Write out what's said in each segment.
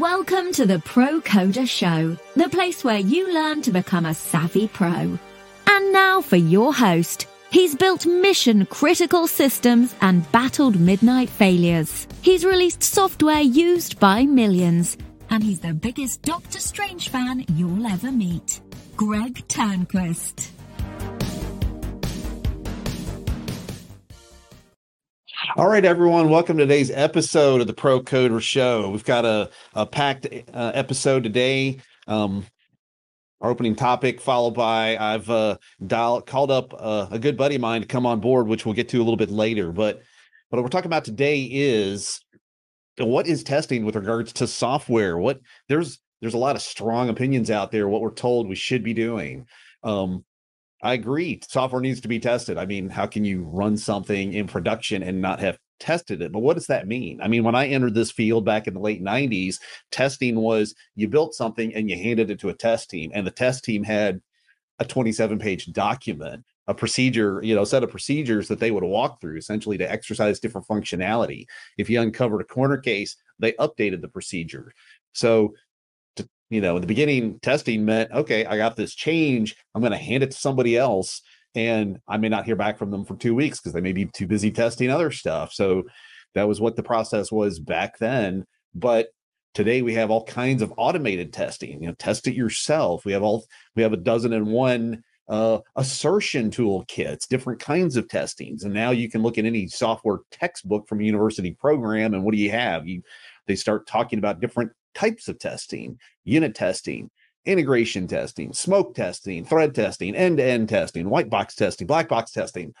Welcome to the Pro Coder Show, the place where you learn to become a savvy pro. And now for your host. He's built mission critical systems and battled midnight failures. He's released software used by millions. And he's the biggest Doctor Strange fan you'll ever meet. Greg Turnquist. All right, everyone. Welcome to today's episode of the Pro Coder Show. We've got a, a packed uh, episode today. Um, our opening topic, followed by I've uh, dial, called up uh, a good buddy of mine to come on board, which we'll get to a little bit later. But what we're talking about today is what is testing with regards to software. What there's there's a lot of strong opinions out there. What we're told we should be doing. Um, I agree. Software needs to be tested. I mean, how can you run something in production and not have tested it? But what does that mean? I mean, when I entered this field back in the late 90s, testing was you built something and you handed it to a test team, and the test team had a 27 page document, a procedure, you know, set of procedures that they would walk through essentially to exercise different functionality. If you uncovered a corner case, they updated the procedure. So you know, in the beginning, testing meant, okay, I got this change. I'm going to hand it to somebody else. And I may not hear back from them for two weeks because they may be too busy testing other stuff. So that was what the process was back then. But today we have all kinds of automated testing. You know, test it yourself. We have all we have a dozen and one uh, assertion toolkits, different kinds of testings. And now you can look at any software textbook from a university program, and what do you have? You they start talking about different types of testing, unit testing, integration testing, smoke testing, thread testing, end to end testing, white box testing, black box testing.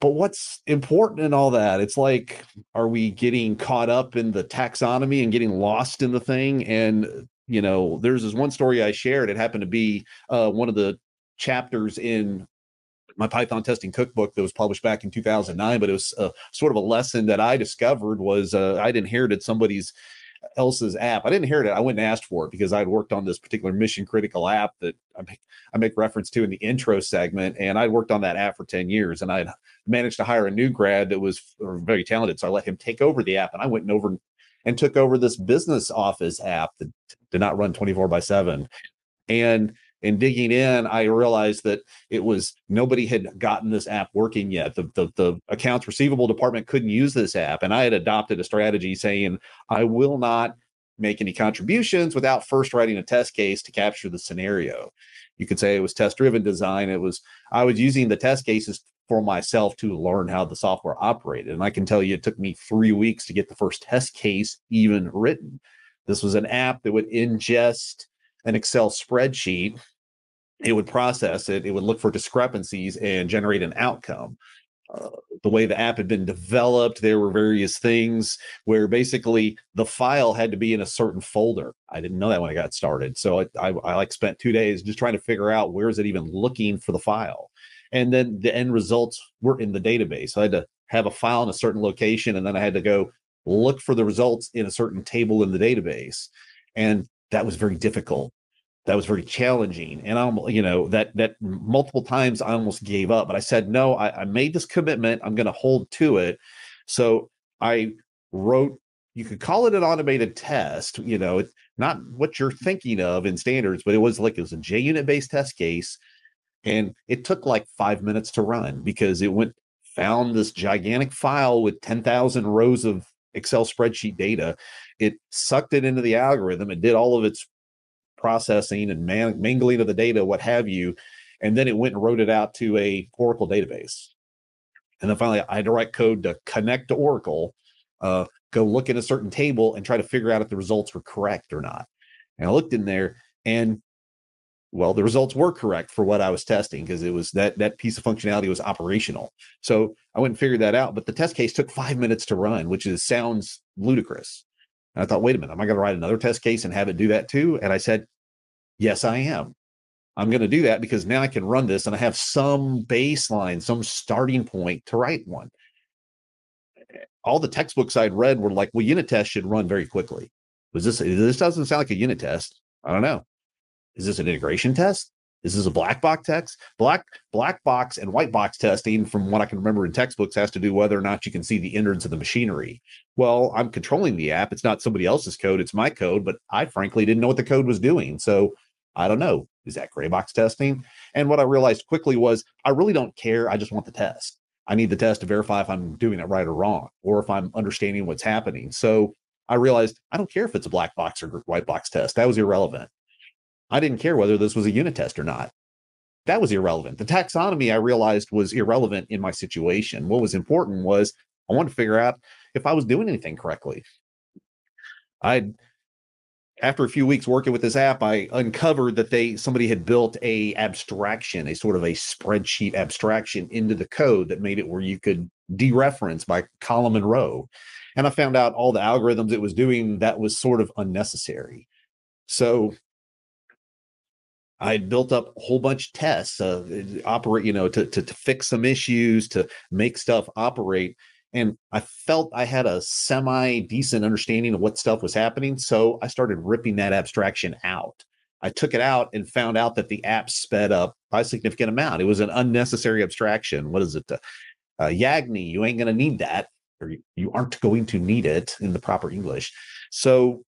But what's important in all that? It's like, are we getting caught up in the taxonomy and getting lost in the thing? And, you know, there's this one story I shared. It happened to be uh, one of the chapters in my Python testing cookbook that was published back in 2009. But it was uh, sort of a lesson that I discovered was uh, I'd inherited somebody's else's app. I didn't inherit it. I went and asked for it because I'd worked on this particular mission critical app that I make, I make reference to in the intro segment. And I'd worked on that app for 10 years and I'd managed to hire a new grad that was very talented. So I let him take over the app and I went and over and took over this business office app that did not run 24 by 7. And and digging in, I realized that it was nobody had gotten this app working yet. The, the, the accounts receivable department couldn't use this app, and I had adopted a strategy saying I will not make any contributions without first writing a test case to capture the scenario. You could say it was test driven design. It was I was using the test cases for myself to learn how the software operated, and I can tell you it took me three weeks to get the first test case even written. This was an app that would ingest an Excel spreadsheet. It would process it, it would look for discrepancies and generate an outcome. Uh, the way the app had been developed, there were various things where basically the file had to be in a certain folder. I didn't know that when I got started, so I, I, I like spent two days just trying to figure out where is it even looking for the file, and then the end results were in the database. So I had to have a file in a certain location, and then I had to go look for the results in a certain table in the database, and that was very difficult. That was very challenging and i'm you know that that multiple times i almost gave up but i said no i, I made this commitment. I'm going to hold to it. So i wrote you could call it an automated test you know it's not what you're thinking of in standards but it was like it was a junit based test case and it took like five minutes to run because it went found this gigantic file with 10,000 rows of excel spreadsheet data it sucked it into the algorithm it did all of its processing and man- mingling of the data, what have you. And then it went and wrote it out to a Oracle database. And then finally, I had to write code to connect to Oracle, uh, go look in a certain table and try to figure out if the results were correct or not. And I looked in there and well, the results were correct for what I was testing because it was that that piece of functionality was operational. So I went and figured that out. But the test case took five minutes to run, which is sounds ludicrous. And I thought, wait a minute, am I going to write another test case and have it do that too? And I said, yes, I am. I'm going to do that because now I can run this and I have some baseline, some starting point to write one. All the textbooks I'd read were like, well, unit tests should run very quickly. Was this, this doesn't sound like a unit test. I don't know. Is this an integration test? Is this a black box text? Black black box and white box testing, from what I can remember in textbooks, has to do whether or not you can see the innards of the machinery. Well, I'm controlling the app. It's not somebody else's code, it's my code, but I frankly didn't know what the code was doing. So I don't know. Is that gray box testing? And what I realized quickly was I really don't care. I just want the test. I need the test to verify if I'm doing it right or wrong, or if I'm understanding what's happening. So I realized I don't care if it's a black box or white box test. That was irrelevant. I didn't care whether this was a unit test or not. That was irrelevant. The taxonomy I realized was irrelevant in my situation. What was important was I wanted to figure out if I was doing anything correctly. I after a few weeks working with this app, I uncovered that they somebody had built a abstraction, a sort of a spreadsheet abstraction into the code that made it where you could dereference by column and row. And I found out all the algorithms it was doing that was sort of unnecessary. So I built up a whole bunch of tests, uh, operate, you know, to, to to fix some issues, to make stuff operate, and I felt I had a semi decent understanding of what stuff was happening. So I started ripping that abstraction out. I took it out and found out that the app sped up by a significant amount. It was an unnecessary abstraction. What is it? Uh, uh, Yagni, you ain't going to need that, or you aren't going to need it in the proper English. So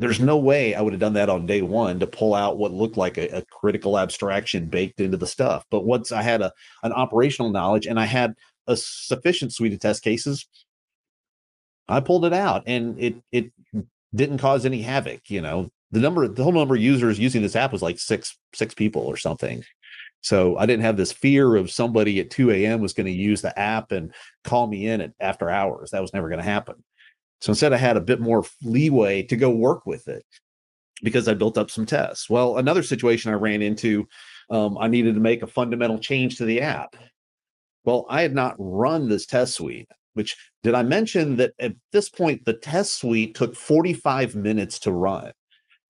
there's no way I would have done that on day one to pull out what looked like a, a, critical abstraction baked into the stuff. But once I had a an operational knowledge and I had a sufficient suite of test cases, I pulled it out and it it didn't cause any havoc. You know, the number the whole number of users using this app was like six six people or something. So I didn't have this fear of somebody at 2 a.m. was going to use the app and call me in at after hours. That was never going to happen. So instead, I had a bit more leeway to go work with it because I built up some tests. Well, another situation I ran into, um, I needed to make a fundamental change to the app. Well, I had not run this test suite, which did I mention that at this point, the test suite took 45 minutes to run.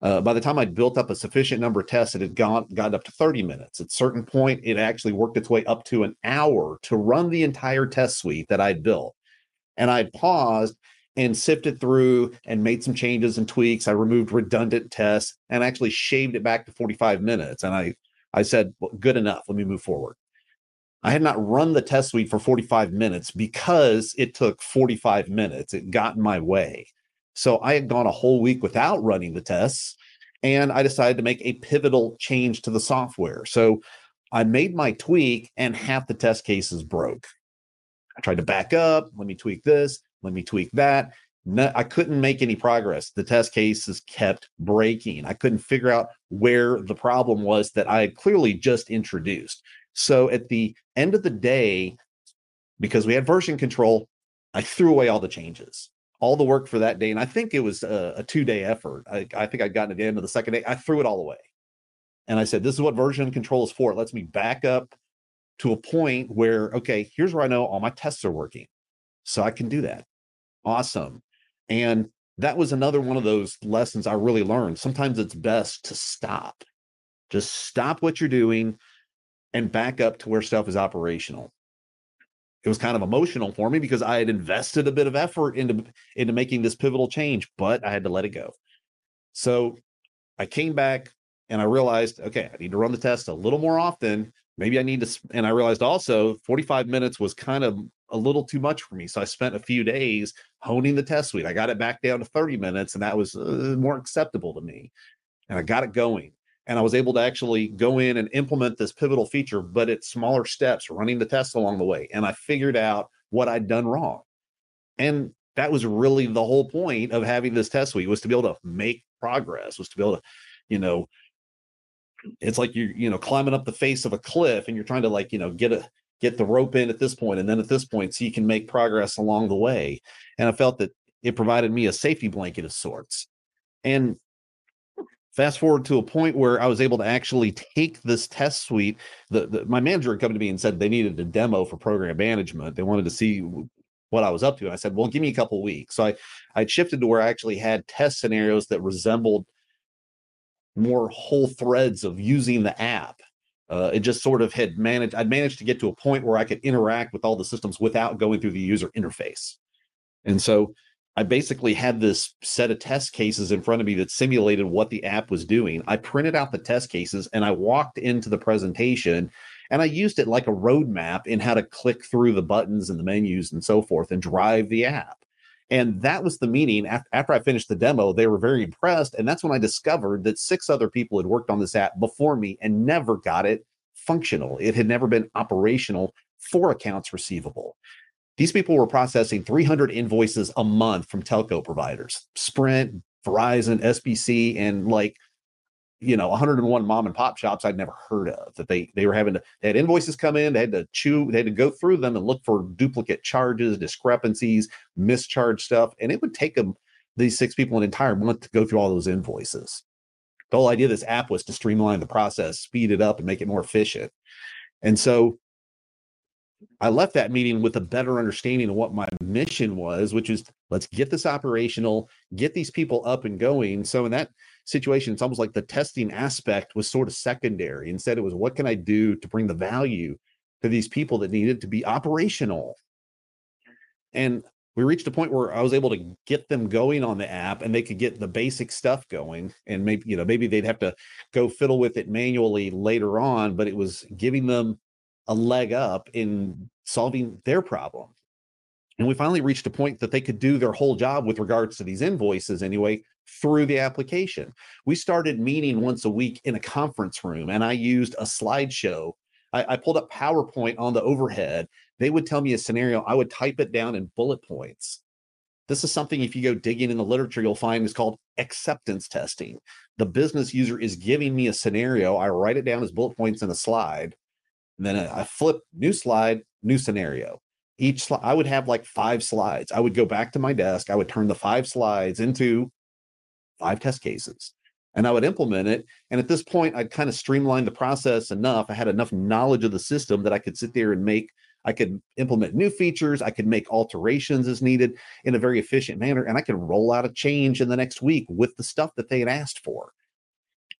Uh, by the time I'd built up a sufficient number of tests, it had gone got up to 30 minutes. At a certain point, it actually worked its way up to an hour to run the entire test suite that I'd built. And I'd paused and sifted through and made some changes and tweaks. I removed redundant tests and actually shaved it back to 45 minutes. And I, I said, well, good enough. Let me move forward. I had not run the test suite for 45 minutes because it took 45 minutes. It got in my way. So I had gone a whole week without running the tests. And I decided to make a pivotal change to the software. So I made my tweak and half the test cases broke. I tried to back up. Let me tweak this. Let me tweak that. No, I couldn't make any progress. The test cases kept breaking. I couldn't figure out where the problem was that I had clearly just introduced. So at the end of the day, because we had version control, I threw away all the changes, all the work for that day. And I think it was a, a two day effort. I, I think I'd gotten to the end of the second day. I threw it all away. And I said, this is what version control is for. It lets me back up to a point where, okay, here's where I know all my tests are working. So I can do that awesome. And that was another one of those lessons I really learned. Sometimes it's best to stop, just stop what you're doing and back up to where stuff is operational. It was kind of emotional for me because I had invested a bit of effort into into making this pivotal change, but I had to let it go. So I came back and I realized, okay, I need to run the test a little more often. Maybe I need to, and I realized also 45 minutes was kind of a little too much for me. So I spent a few days honing the test suite. I got it back down to 30 minutes, and that was uh, more acceptable to me. And I got it going. And I was able to actually go in and implement this pivotal feature, but at smaller steps, running the tests along the way. And I figured out what I'd done wrong. And that was really the whole point of having this test suite was to be able to make progress, was to be able to, you know, it's like you're, you know, climbing up the face of a cliff and you're trying to like, you know, get a get the rope in at this point and then at this point so you can make progress along the way. And i felt that it provided me a safety blanket of sorts. And fast forward to a point where i was able to actually take this test suite the, the, my manager had come to me and said they needed a demo for program management. They wanted to see what i was up to. And i said well give me a couple weeks. So i i shifted to where i actually had test scenarios that resembled more whole threads of using the app uh, it just sort of had managed i'd managed to get to a point where i could interact with all the systems without going through the user interface and so I basically had this set of test cases in front of me that simulated what the app was doing. I printed out the test cases and I walked into the presentation and I used it like a roadmap in how to click through the buttons and the menus and so forth and drive the app. And that was the meeting. After I finished the demo, they were very impressed. And that's when I discovered that six other people had worked on this app before me and never got it functional. It had never been operational for accounts receivable. These people were processing 300 invoices a month from telco providers, Sprint, Verizon, SBC, and like you know 101 mom and pop shops I'd never heard of that they they were having to they had invoices come in they had to chew they had to go through them and look for duplicate charges discrepancies mischarge stuff and it would take them these six people an entire month to go through all those invoices the whole idea of this app was to streamline the process speed it up and make it more efficient and so I left that meeting with a better understanding of what my mission was, which is let's get this operational, get these people up and going. So in that situation, it's almost like the testing aspect was sort of secondary. Instead, it was what can I do to bring the value to these people that needed to be operational? And we reached a point where I was able to get them going on the app and they could get the basic stuff going. And maybe, you know, maybe they'd have to go fiddle with it manually later on, but it was giving them a leg up in solving their problem. And we finally reached a point that they could do their whole job with regards to these invoices anyway through the application. We started meeting once a week in a conference room, and I used a slideshow. I, I pulled up PowerPoint on the overhead. They would tell me a scenario, I would type it down in bullet points. This is something, if you go digging in the literature, you'll find is called acceptance testing. The business user is giving me a scenario. I write it down as bullet points in a slide. And then I flip new slide, new scenario. Each slide, I would have like five slides. I would go back to my desk. I would turn the five slides into five test cases and I would implement it. And at this point, I'd kind of streamlined the process enough. I had enough knowledge of the system that I could sit there and make, I could implement new features. I could make alterations as needed in a very efficient manner. And I could roll out a change in the next week with the stuff that they had asked for.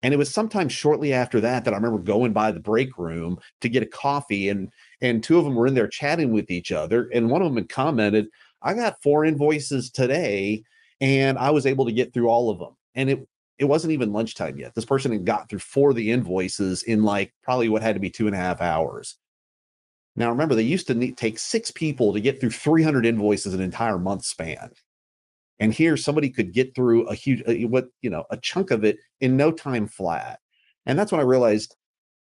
And it was sometime shortly after that that I remember going by the break room to get a coffee, and and two of them were in there chatting with each other, and one of them had commented, "I got four invoices today, and I was able to get through all of them." And it it wasn't even lunchtime yet. This person had got through four of the invoices in like probably what had to be two and a half hours. Now remember, they used to need, take six people to get through 300 invoices an entire month span. And here somebody could get through a huge, uh, what, you know, a chunk of it in no time flat. And that's when I realized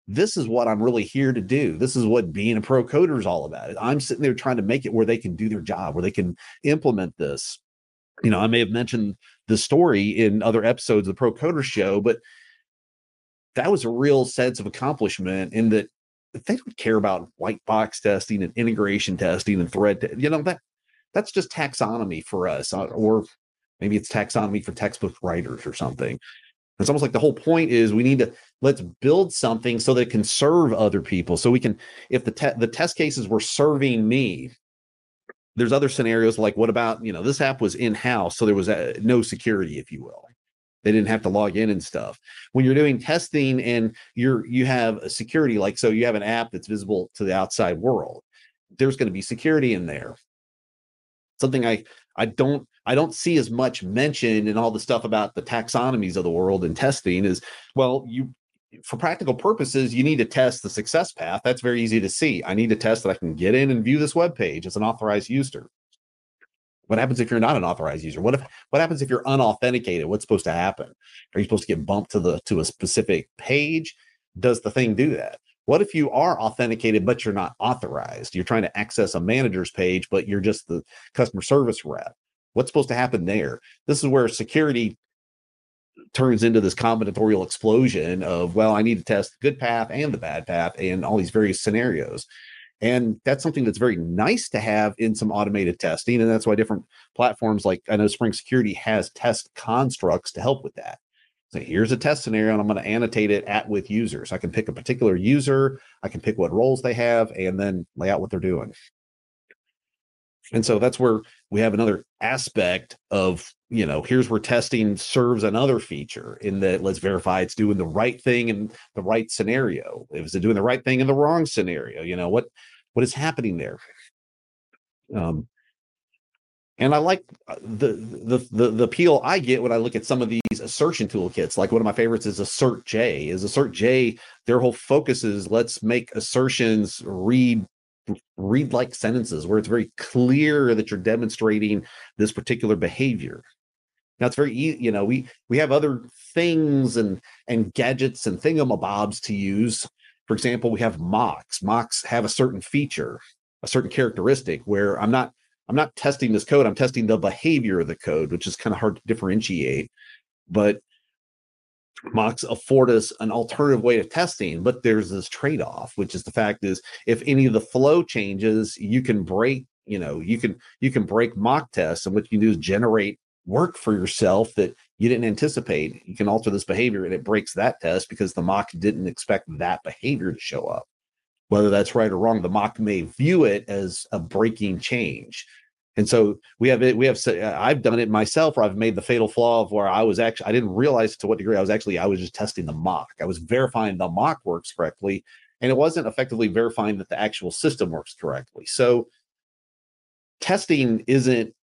this is what I'm really here to do. This is what being a pro coder is all about. I'm sitting there trying to make it where they can do their job, where they can implement this. You know, I may have mentioned the story in other episodes of the Pro Coder Show, but that was a real sense of accomplishment in that they don't care about white box testing and integration testing and thread. Te- you know that that's just taxonomy for us, uh, or maybe it's taxonomy for textbook writers or something. It's almost like the whole point is we need to let's build something so that it can serve other people. So we can, if the te- the test cases were serving me, there's other scenarios like what about you know this app was in house, so there was a, no security, if you will. They didn't have to log in and stuff. When you're doing testing and you're you have a security, like so you have an app that's visible to the outside world. There's going to be security in there something I I don't I don't see as much mentioned in all the stuff about the taxonomies of the world and testing is well you for practical purposes you need to test the success path. That's very easy to see. I need to test that I can get in and view this web page as an authorized user. What happens if you're not an authorized user? What if what happens if you're unauthenticated? What's supposed to happen? Are you supposed to get bumped to the to a specific page? Does the thing do that? What if you are authenticated, but you're not authorized? You're trying to access a manager's page, but you're just the customer service rep. What's supposed to happen there? This is where security turns into this combinatorial explosion of, well, I need to test the good path and the bad path and all these various scenarios. And that's something that's very nice to have in some automated testing. And that's why different platforms like I know Spring Security has test constructs to help with that. So here's a test scenario, and I'm going to annotate it at with users. I can pick a particular user, I can pick what roles they have, and then lay out what they're doing. And so that's where we have another aspect of, you know, here's where testing serves another feature in that let's verify it's doing the right thing in the right scenario. Is it doing the right thing in the wrong scenario? You know, what what is happening there? Um, and I like uh, the, the the the appeal I get when I look at some of these assertion toolkits. Like one of my favorites is AssertJ. Is AssertJ? Their whole focus is let's make assertions read read like sentences where it's very clear that you're demonstrating this particular behavior. Now it's very easy, you know, we we have other things and and gadgets and thingamabobs to use. For example, we have mocks. Mocks have a certain feature, a certain characteristic where I'm not I'm not testing this code, I'm testing the behavior of the code, which is kind of hard to differentiate. But mocks afford us an alternative way of testing but there's this trade-off which is the fact is if any of the flow changes you can break you know you can you can break mock tests and what you can do is generate work for yourself that you didn't anticipate. You can alter this behavior and it breaks that test because the mock didn't expect that behavior to show up. Whether that's right or wrong the mock may view it as a breaking change. And so we have it we have i've done it myself where i've made the fatal flaw of where i was actually i didn't realize to what degree i was actually i was just testing the mock. I was verifying the mock works correctly and it wasn't effectively verifying that the actual system works correctly. So testing isn't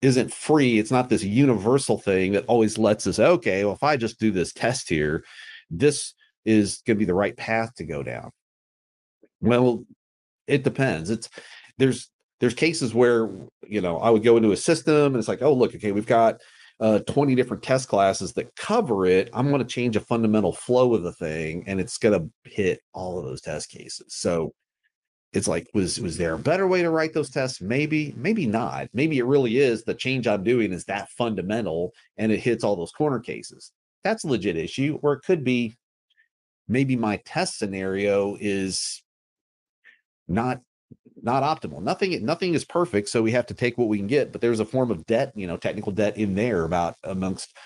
isn't free it's not this universal thing that always lets us okay well if i just do this test here this is going to be the right path to go down. Well it depends. It's there's there's cases where you know i would go into a system and it's like oh look okay we've got uh, 20 different test classes that cover it. I'm going to change a fundamental flow of the thing and it's going to hit all of those test cases. So it's like was was there a better way to write those tests maybe maybe not maybe it really is the change i'm doing is that fundamental and it hits all those corner cases that's a legit issue or it could be maybe my test scenario is not not optimal. Nothing nothing is perfect, so we have to take what we can get. But there's a form of debt, you know, technical debt in there about amongst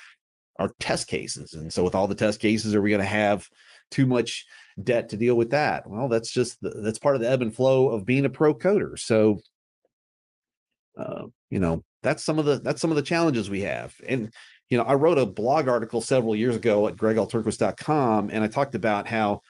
our test cases. And so with all the test cases, are we going to have too much debt to deal with that? Well, that's just the, that's part of the ebb and flow of being a pro coder. So uh, you know, that's some of the that's some of the challenges we have. And you know, I wrote a blog article several years ago at greglturnquist.com and I talked about how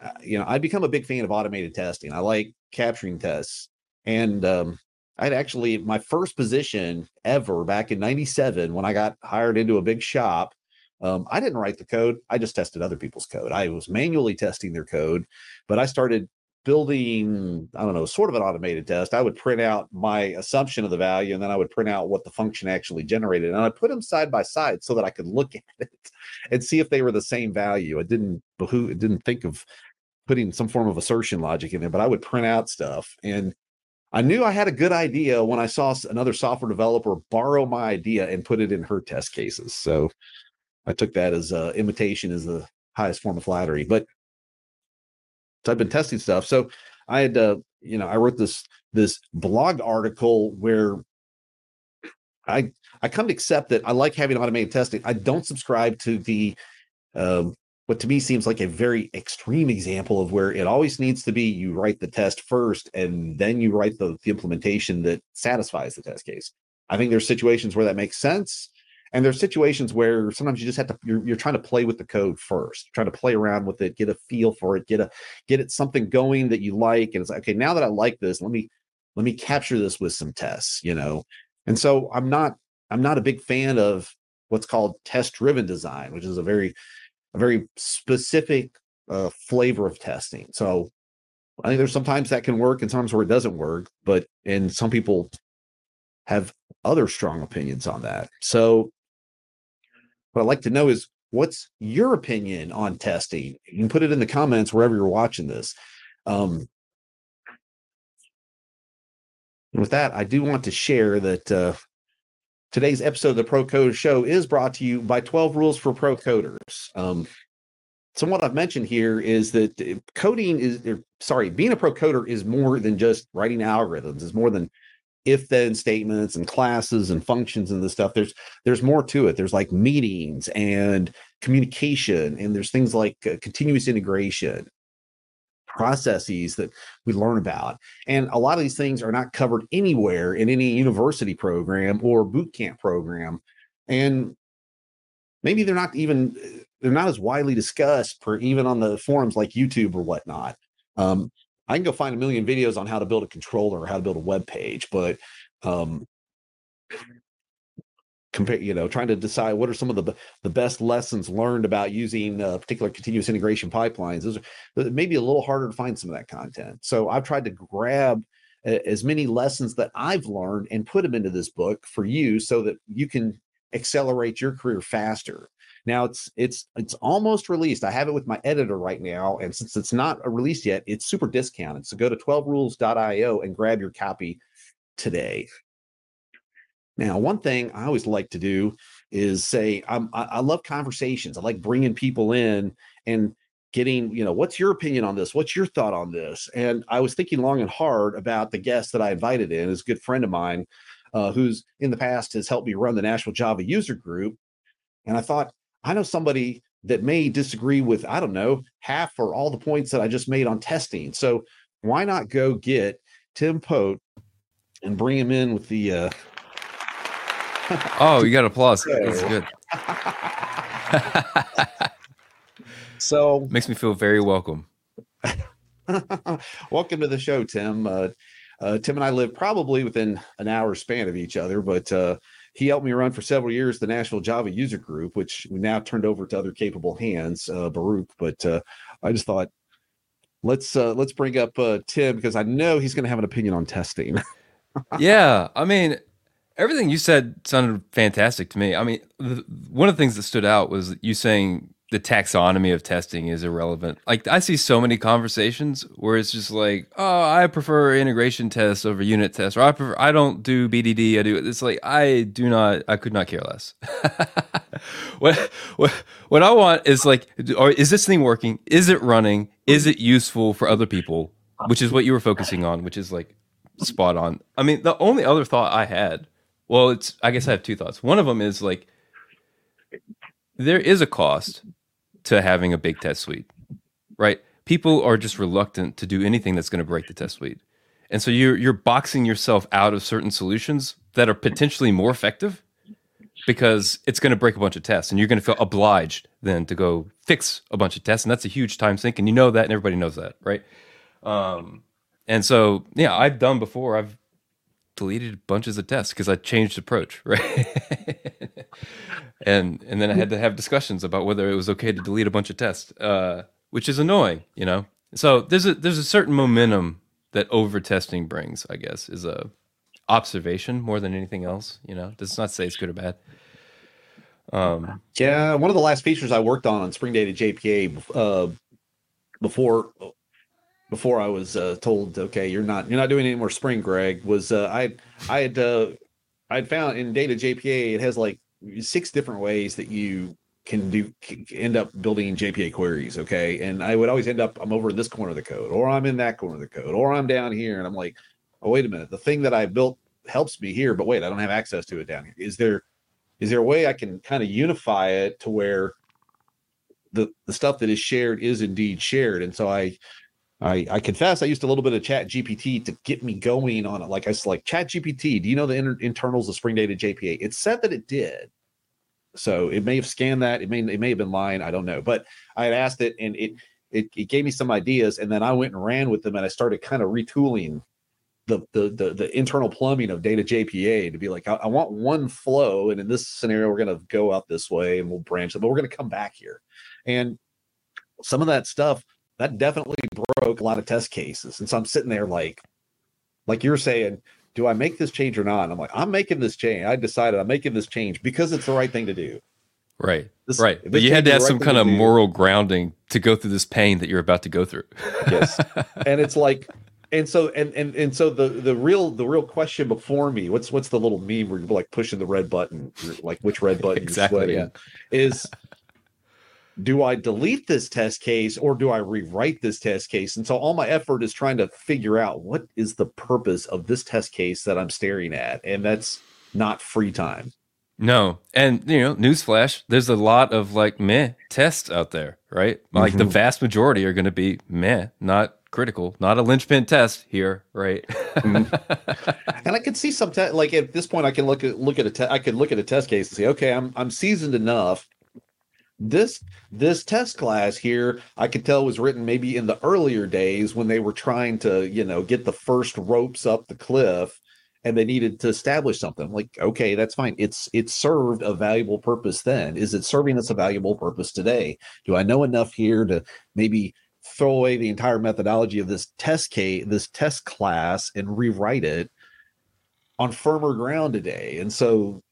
uh, you know, I'd become a big fan of automated testing. I like capturing tests. And um, I'd actually, my first position ever back in 97, when I got hired into a big shop, um, I didn't write the code. I just tested other people's code. I was manually testing their code, but I started building, I don't know, sort of an automated test. I would print out my assumption of the value and then I would print out what the function actually generated. And I put them side by side so that I could look at it and see if they were the same value. I didn't who didn't think of putting some form of assertion logic in there, but I would print out stuff. And I knew I had a good idea when I saw another software developer borrow my idea and put it in her test cases. So I took that as uh, imitation is the highest form of flattery. But so I've been testing stuff. So I had, uh, you know, I wrote this this blog article where I I come to accept that I like having automated testing. I don't subscribe to the um, what to me seems like a very extreme example of where it always needs to be you write the test first and then you write the, the implementation that satisfies the test case. I think there's situations where that makes sense. And there's situations where sometimes you just have to you're, you're trying to play with the code first, trying to play around with it, get a feel for it, get a get it something going that you like. And it's like, okay, now that I like this, let me let me capture this with some tests, you know. And so I'm not I'm not a big fan of what's called test driven design, which is a very a very specific uh, flavor of testing. So I think there's sometimes that can work and sometimes where it doesn't work, but and some people have other strong opinions on that. So what I'd like to know is what's your opinion on testing? You can put it in the comments wherever you're watching this. Um, with that, I do want to share that uh, Today's episode of the Pro Coder Show is brought to you by 12 Rules for Pro Coders. Um, so what I've mentioned here is that uh, coding is, er, sorry, being a pro coder is more than just writing algorithms. It's more than if-then statements and classes and functions and this stuff. There's there's more to it. There's like meetings and communication, and there's things like uh, continuous integration processes that we learn about. And a lot of these things are not covered anywhere in any university program or boot camp program. And maybe they're not even they're not as widely discussed for even on the forums like YouTube or whatnot. Um, I can go find a million videos on how to build a controller or how to build a web page, but um, compare you know trying to decide what are some of the the best lessons learned about using uh, particular continuous integration pipelines those are maybe a little harder to find some of that content. So i've tried to grab as many lessons that i've learned and put them into this book for you so that you can accelerate your career faster now it's it's it's almost released i have it with my editor right now and since it's not released yet it's super discounted so go to 12rules.io and grab your copy today now, one thing I always like to do is say, I'm, I, I love conversations. I like bringing people in and getting, you know, what's your opinion on this? What's your thought on this? And I was thinking long and hard about the guest that I invited in, is a good friend of mine, uh, who's in the past has helped me run the National Java User Group. And I thought, I know somebody that may disagree with, I don't know, half or all the points that I just made on testing. So why not go get Tim Pote and bring him in with the uh, oh, you got applause. That's good. so makes me feel very welcome. welcome to the show, Tim. Uh, uh, Tim and I live probably within an hour span of each other, but uh, he helped me run for several years the National Java User Group, which we now turned over to other capable hands, uh, Baruch. But uh, I just thought let's uh, let's bring up uh, Tim because I know he's going to have an opinion on testing. yeah, I mean, Everything you said sounded fantastic to me. I mean, the, one of the things that stood out was you saying the taxonomy of testing is irrelevant. Like I see so many conversations where it's just like, oh, I prefer integration tests over unit tests, or I prefer I don't do BDD. I do it." it's like I do not. I could not care less. what what what I want is like, or is this thing working? Is it running? Is it useful for other people? Which is what you were focusing on, which is like spot on. I mean, the only other thought I had well, it's I guess I have two thoughts. One of them is like there is a cost to having a big test suite, right? People are just reluctant to do anything that's going to break the test suite. And so you're you're boxing yourself out of certain solutions that are potentially more effective because it's going to break a bunch of tests and you're going to feel obliged then to go fix a bunch of tests and that's a huge time sink and you know that and everybody knows that, right? Um, and so yeah, I've done before. I've deleted bunches of tests because I changed approach, right? and and then I had to have discussions about whether it was okay to delete a bunch of tests, uh, which is annoying, you know. So there's a there's a certain momentum that over testing brings, I guess, is a observation more than anything else. You know, does not say it's good or bad. Um, yeah, one of the last features I worked on on Spring Data JPA uh, before before I was uh, told, okay, you're not you're not doing any more spring, Greg, was uh, I I had uh, I'd found in Data JPA it has like six different ways that you can do can end up building JPA queries. Okay, and I would always end up I'm over in this corner of the code, or I'm in that corner of the code, or I'm down here, and I'm like, oh wait a minute, the thing that I built helps me here, but wait, I don't have access to it down here. Is there is there a way I can kind of unify it to where the the stuff that is shared is indeed shared? And so I I, I confess I used a little bit of ChatGPT to get me going on it. Like I was like, ChatGPT, do you know the inter- internals of Spring Data JPA? It said that it did. So it may have scanned that. It may it may have been lying. I don't know. But I had asked it and it it, it gave me some ideas. And then I went and ran with them and I started kind of retooling the, the the the internal plumbing of data JPA to be like, I, I want one flow. And in this scenario, we're gonna go out this way and we'll branch it, but we're gonna come back here. And some of that stuff that definitely broke a lot of test cases. And so I'm sitting there like, like you're saying, do I make this change or not? And I'm like, I'm making this change. I decided I'm making this change because it's the right thing to do. Right. This, right. But you had to have some kind of moral grounding to go through this pain that you're about to go through. yes. And it's like, and so and and and so the the real the real question before me, what's what's the little meme where you're like pushing the red button, like which red button exactly, you're sweating, yeah. is do I delete this test case or do I rewrite this test case? And so all my effort is trying to figure out what is the purpose of this test case that I'm staring at. And that's not free time. No. And, you know, newsflash, there's a lot of like meh tests out there, right? Like mm-hmm. the vast majority are going to be meh, not critical, not a linchpin test here, right? mm-hmm. And I could see some te- like at this point, I can look at look at a te- I could look at a test case and say, okay, I'm I'm seasoned enough this this test class here i could tell was written maybe in the earlier days when they were trying to you know get the first ropes up the cliff and they needed to establish something. Like okay that's fine. It's it served a valuable purpose then. Is it serving us a valuable purpose today? Do i know enough here to maybe throw away the entire methodology of this test case this test class and rewrite it on firmer ground today? And so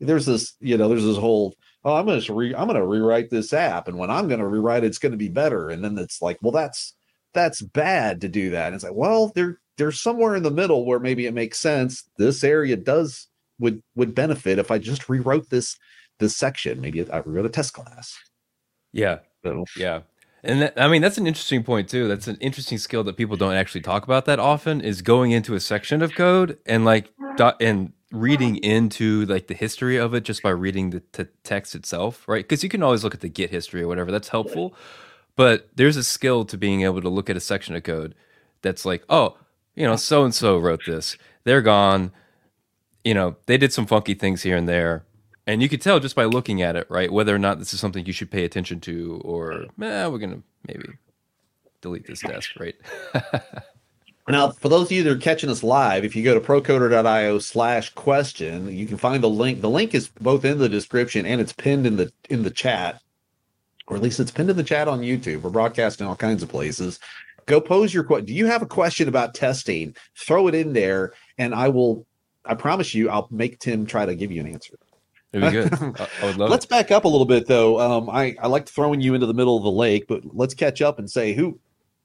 there's this you know there's this whole oh i'm gonna re- i'm gonna rewrite this app and when i'm gonna rewrite it it's gonna be better and then it's like well that's that's bad to do that and it's like well there there's somewhere in the middle where maybe it makes sense. This area does would would benefit if I just rewrote this this section. Maybe I rewrote a test class. Yeah, so. yeah, and that, I mean that's an interesting point too. That's an interesting skill that people don't actually talk about that often. Is going into a section of code and like and reading into like the history of it just by reading the t- text itself, right? Because you can always look at the Git history or whatever. That's helpful, but there's a skill to being able to look at a section of code that's like, oh you know, so and so wrote this. They're gone. You know, they did some funky things here and there. And you could tell just by looking at it, right, whether or not this is something you should pay attention to or, eh, we're to maybe delete this test, right? Now, for those of you that are catching us live, if you go to procoder.io slash question, you can find the link. The link is both in the description and it's pinned in the in the chat, or at least it's pinned in the chat on YouTube. We're broadcasting all kinds of places go pose your question. Do you have a question about testing? Throw it in there, and I will. I promise you, I'll make Tim try to give you an answer. It'd be good. I, would love let's it. back up a little bit, though. Um, I I like throwing you into the middle of the lake, but let's catch up and say who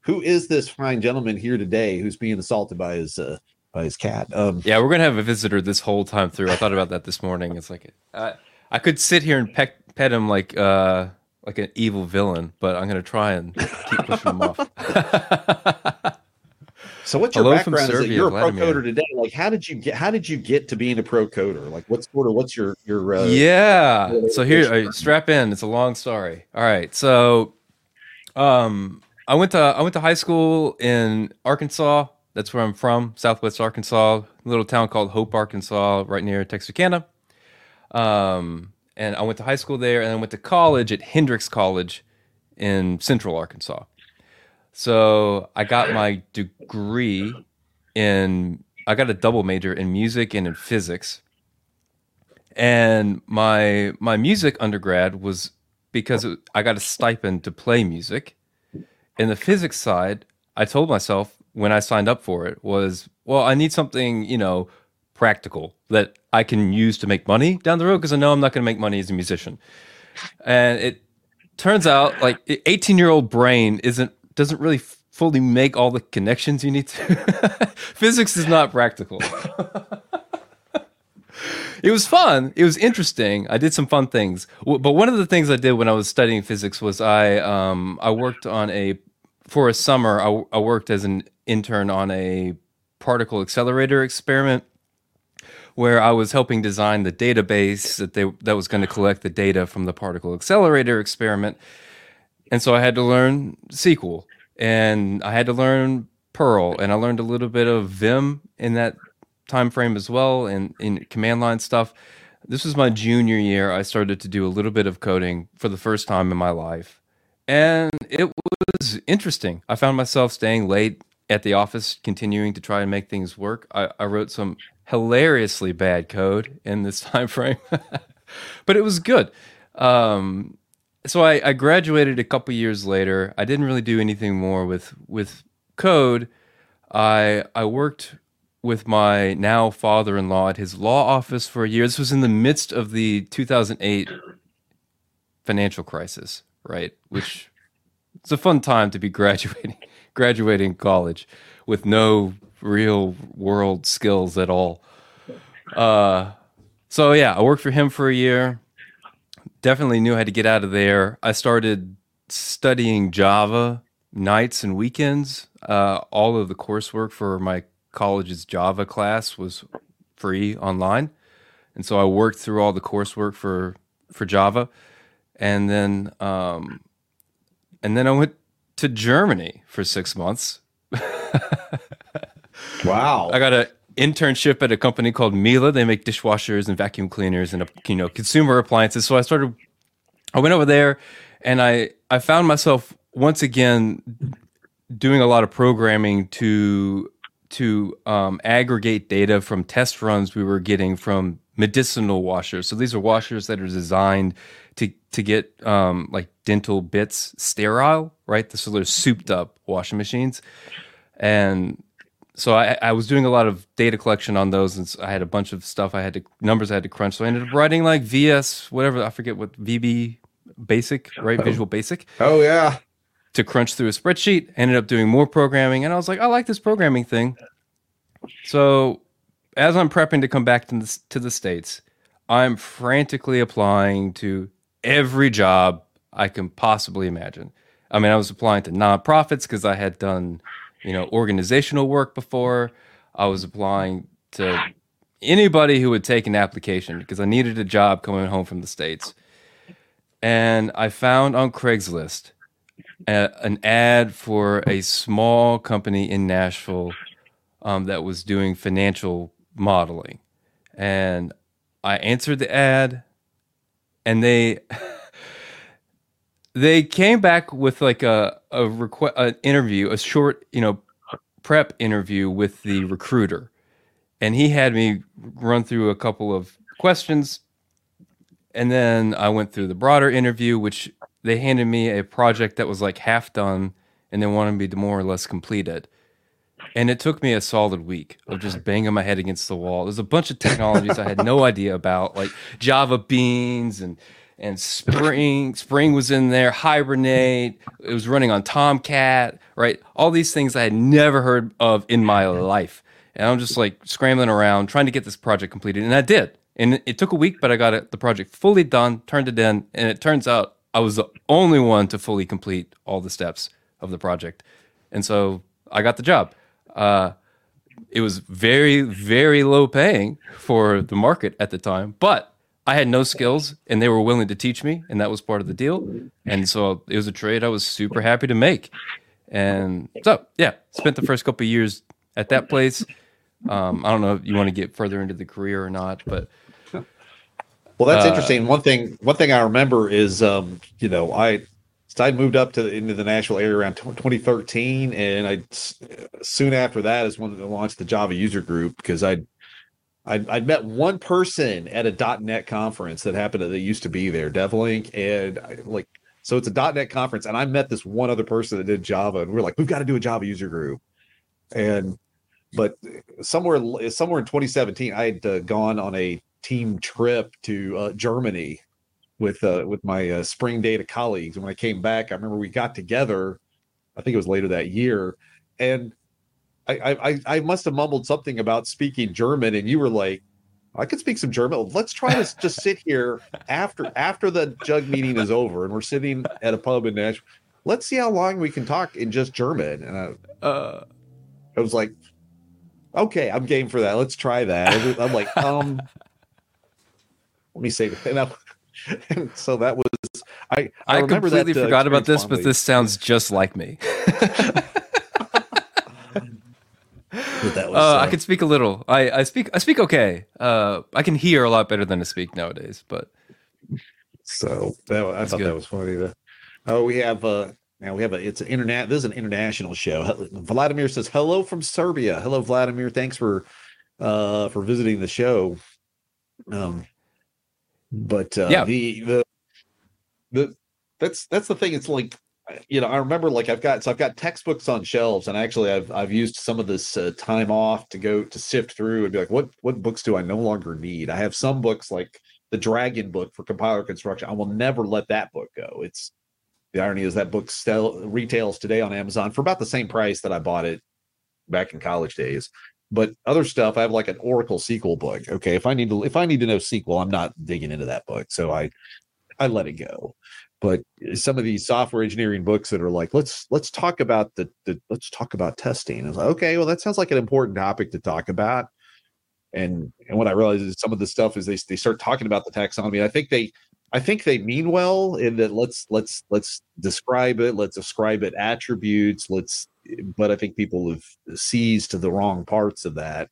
who is this fine gentleman here today who's being assaulted by his uh, by his cat? Um, yeah, we're gonna have a visitor this whole time through. I thought about that this morning. It's like uh, I could sit here and pet pet him like uh, like an evil villain, but I'm going to try and keep pushing him off. so, what's your Hello background? Is you're a pro coder today. Like, how did you get? How did you get to being a pro coder? Like, what's sort of what's your your? Uh, yeah. So here, uh, strap in. It's a long story. All right. So, um, I went to I went to high school in Arkansas. That's where I'm from, Southwest Arkansas, little town called Hope, Arkansas, right near Texarkana. Um, and I went to high school there, and I went to college at Hendrix College in Central Arkansas. So I got my degree in I got a double major in music and in physics. And my my music undergrad was because it, I got a stipend to play music. In the physics side, I told myself when I signed up for it was, well, I need something, you know, practical that I can use to make money down the road because I know I'm not going to make money as a musician. And it turns out like 18 year old brain isn't doesn't really fully make all the connections you need to. Physics is not practical. it was fun. It was interesting. I did some fun things. But one of the things I did when I was studying physics was I um, I worked on a for a summer. I, I worked as an intern on a particle accelerator experiment where I was helping design the database that they that was going to collect the data from the particle accelerator experiment. And so I had to learn SQL and I had to learn Perl and I learned a little bit of Vim in that time frame as well and in command line stuff. This was my junior year. I started to do a little bit of coding for the first time in my life. And it was interesting. I found myself staying late at the office, continuing to try and make things work. I, I wrote some hilariously bad code in this time frame, but it was good. Um, so I, I, graduated a couple years later. I didn't really do anything more with with code. I I worked with my now father-in-law at his law office for a year. This was in the midst of the 2008 financial crisis, right? Which it's a fun time to be graduating graduating college with no real world skills at all. Uh, so yeah, I worked for him for a year. Definitely knew how to get out of there. I started studying Java nights and weekends. Uh, all of the coursework for my college's Java class was free online, and so I worked through all the coursework for for Java, and then um, and then I went to Germany for six months. wow! I got an internship at a company called Miele. They make dishwashers and vacuum cleaners and you know consumer appliances. So I started. I went over there, and I I found myself once again doing a lot of programming to to um, aggregate data from test runs we were getting from medicinal washers. So these are washers that are designed to to get um, like dental bits sterile, right? So they're souped up washing machines, and so I, I was doing a lot of data collection on those, and I had a bunch of stuff I had to numbers I had to crunch. So I ended up writing like VS, whatever I forget what VB Basic, right? Oh. Visual Basic. Oh yeah. To crunch through a spreadsheet, ended up doing more programming, and I was like, I like this programming thing. So as I'm prepping to come back to the, to the states, I'm frantically applying to every job I can possibly imagine. I mean, I was applying to nonprofits because I had done, you know, organizational work before. I was applying to anybody who would take an application because I needed a job coming home from the states. And I found on Craigslist a, an ad for a small company in Nashville um, that was doing financial modeling, and I answered the ad, and they they came back with like a a request an interview, a short you know prep interview with the recruiter, and he had me run through a couple of questions, and then I went through the broader interview, which they handed me a project that was like half done, and they wanted me to more or less complete it. And it took me a solid week of just banging my head against the wall. There's a bunch of technologies I had no idea about, like Java Beans and and Spring. Spring was in there. Hibernate. It was running on Tomcat. Right, all these things I had never heard of in my life. And I'm just like scrambling around trying to get this project completed, and I did. And it took a week, but I got it, the project fully done, turned it in, and it turns out I was the only one to fully complete all the steps of the project. And so I got the job. Uh, it was very, very low paying for the market at the time, but I had no skills and they were willing to teach me, and that was part of the deal. And so it was a trade I was super happy to make. And so, yeah, spent the first couple years at that place. Um, I don't know if you want to get further into the career or not, but well, that's uh, interesting. One thing, one thing I remember is, um, you know, I so I moved up to into the Nashville area around 2013, and I soon after that is when I launched the Java user group because I I'd, I'd, met one person at a .NET conference that happened to, that used to be there, DevLink, and I, like so it's a .NET conference, and I met this one other person that did Java, and we are like, we've got to do a Java user group, and but somewhere somewhere in 2017, I had uh, gone on a team trip to uh, Germany with uh, with my uh, spring data colleagues. And when I came back, I remember we got together. I think it was later that year, and I I, I must have mumbled something about speaking German, and you were like, "I could speak some German. Let's try to just sit here after after the jug meeting is over, and we're sitting at a pub in Nashville. Let's see how long we can talk in just German." And I, uh, I was like, "Okay, I'm game for that. Let's try that." I'm like, um. Let me say, and I, and so that was I. I, I completely that, uh, forgot about this, fondly. but this sounds just like me. that was, uh, uh, I can speak a little. I, I speak. I speak okay. Uh, I can hear a lot better than to speak nowadays. But so that, I thought good. that was funny. To, oh, we have. Uh, now we have a. It's an internet. This is an international show. Vladimir says hello from Serbia. Hello, Vladimir. Thanks for uh for visiting the show. Um, but uh, yeah, the the the that's that's the thing. It's like you know, I remember like I've got so I've got textbooks on shelves, and actually I've I've used some of this uh, time off to go to sift through and be like, what what books do I no longer need? I have some books like the Dragon book for compiler construction. I will never let that book go. It's the irony is that book still retails today on Amazon for about the same price that I bought it back in college days. But other stuff, I have like an Oracle SQL book. Okay, if I need to if I need to know SQL, I'm not digging into that book. So I I let it go. But some of these software engineering books that are like, let's let's talk about the, the let's talk about testing. I was like, okay, well, that sounds like an important topic to talk about. And and what I realized is some of the stuff is they they start talking about the taxonomy. I think they I think they mean well in that let's let's let's describe it, let's ascribe it attributes, let's but I think people have seized to the wrong parts of that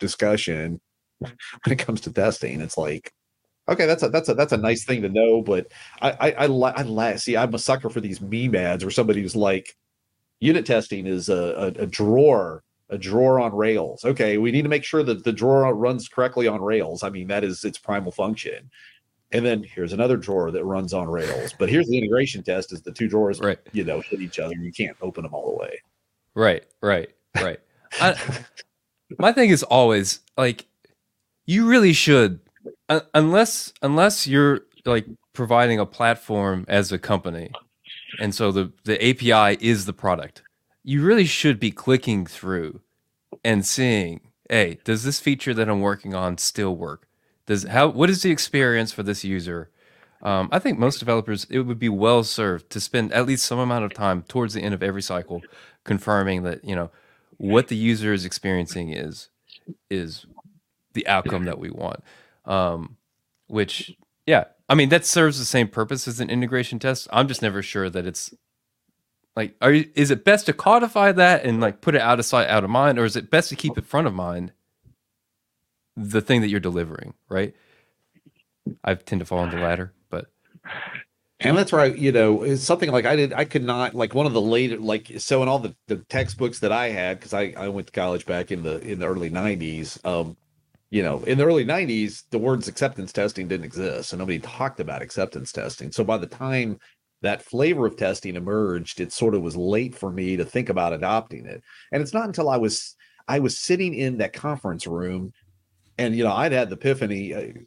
discussion when it comes to testing. It's like, okay, that's a that's a that's a nice thing to know, but I I I, I, see I'm a sucker for these meme ads where somebody's like, unit testing is a, a, a drawer a drawer on rails. Okay, we need to make sure that the drawer runs correctly on rails. I mean, that is its primal function. And then here's another drawer that runs on rails. But here's the integration test: is the two drawers, right. you know, hit each other. You can't open them all the way. Right, right, right. I, my thing is always like, you really should, uh, unless unless you're like providing a platform as a company, and so the the API is the product. You really should be clicking through and seeing, hey, does this feature that I'm working on still work? Does how what is the experience for this user? Um, I think most developers it would be well served to spend at least some amount of time towards the end of every cycle confirming that you know what the user is experiencing is is the outcome that we want. Um, which yeah, I mean that serves the same purpose as an integration test. I'm just never sure that it's like are you, is it best to codify that and like put it out of sight out of mind or is it best to keep it front of mind the thing that you're delivering, right? I tend to fall on the latter, but and that's right. You know, it's something like I did. I could not like one of the later like so in all the, the textbooks that I had because I I went to college back in the in the early '90s. Um, you know, in the early '90s, the words acceptance testing didn't exist, and nobody talked about acceptance testing. So by the time that flavor of testing emerged, it sort of was late for me to think about adopting it. And it's not until I was I was sitting in that conference room and you know i'd had the epiphany uh,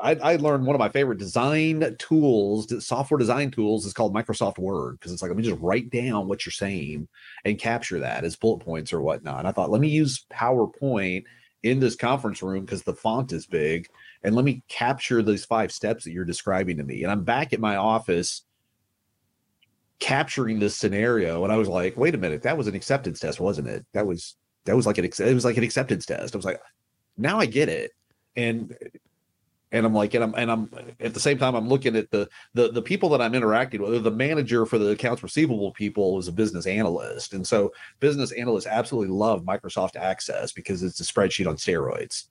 I, I learned one of my favorite design tools, software design tools, is called Microsoft Word because it's like let me just write down what you're saying and capture that as bullet points or whatnot. And I thought, let me use PowerPoint in this conference room because the font is big, and let me capture those five steps that you're describing to me. And I'm back at my office capturing this scenario, and I was like, wait a minute, that was an acceptance test, wasn't it? That was that was like an it was like an acceptance test. I was like, now I get it. And and I'm like, and I'm and I'm at the same time I'm looking at the the the people that I'm interacting with. The manager for the accounts receivable people is a business analyst, and so business analysts absolutely love Microsoft Access because it's a spreadsheet on steroids.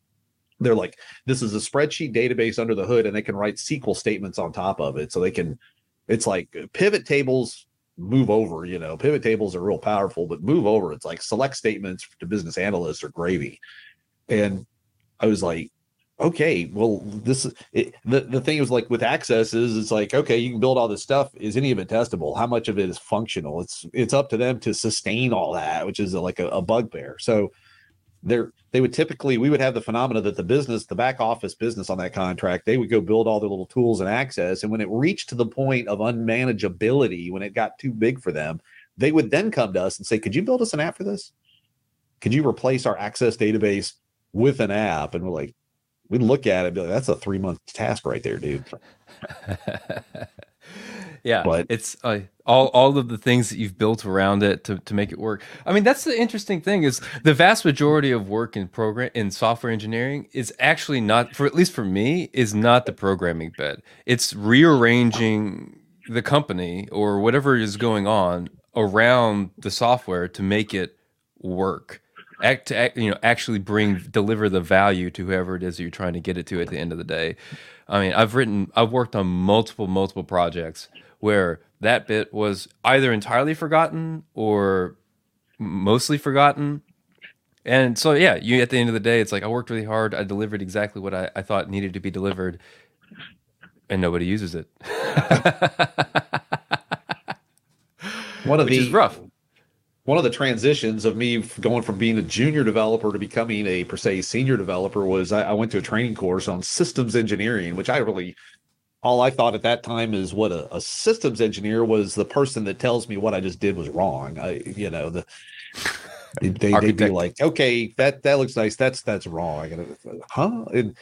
They're like, this is a spreadsheet database under the hood, and they can write SQL statements on top of it, so they can. It's like pivot tables move over. You know, pivot tables are real powerful, but move over. It's like select statements to business analysts are gravy, and I was like, okay, well, this it, the the thing was like with access is it's like okay, you can build all this stuff. Is any of it testable? How much of it is functional? It's it's up to them to sustain all that, which is like a, a bugbear. So there they would typically we would have the phenomena that the business the back office business on that contract they would go build all their little tools and access and when it reached to the point of unmanageability when it got too big for them they would then come to us and say could you build us an app for this could you replace our access database with an app and we're like we look at it be like, that's a three month task right there dude. Yeah but it's uh, all all of the things that you've built around it to, to make it work. I mean that's the interesting thing is the vast majority of work in program in software engineering is actually not for at least for me is not the programming bit. It's rearranging the company or whatever is going on around the software to make it work act to act, you know actually bring deliver the value to whoever it is that you're trying to get it to at the end of the day. I mean, I've written, I've worked on multiple, multiple projects where that bit was either entirely forgotten or mostly forgotten. And so, yeah, you at the end of the day, it's like I worked really hard. I delivered exactly what I, I thought needed to be delivered, and nobody uses it. One of Which the is rough one of the transitions of me going from being a junior developer to becoming a per se senior developer was I, I, went to a training course on systems engineering, which I really all I thought at that time is what a, a systems engineer was the person that tells me what I just did was wrong. I you know the they, they'd be like, okay, that that looks nice. That's that's wrong. Gotta, huh? And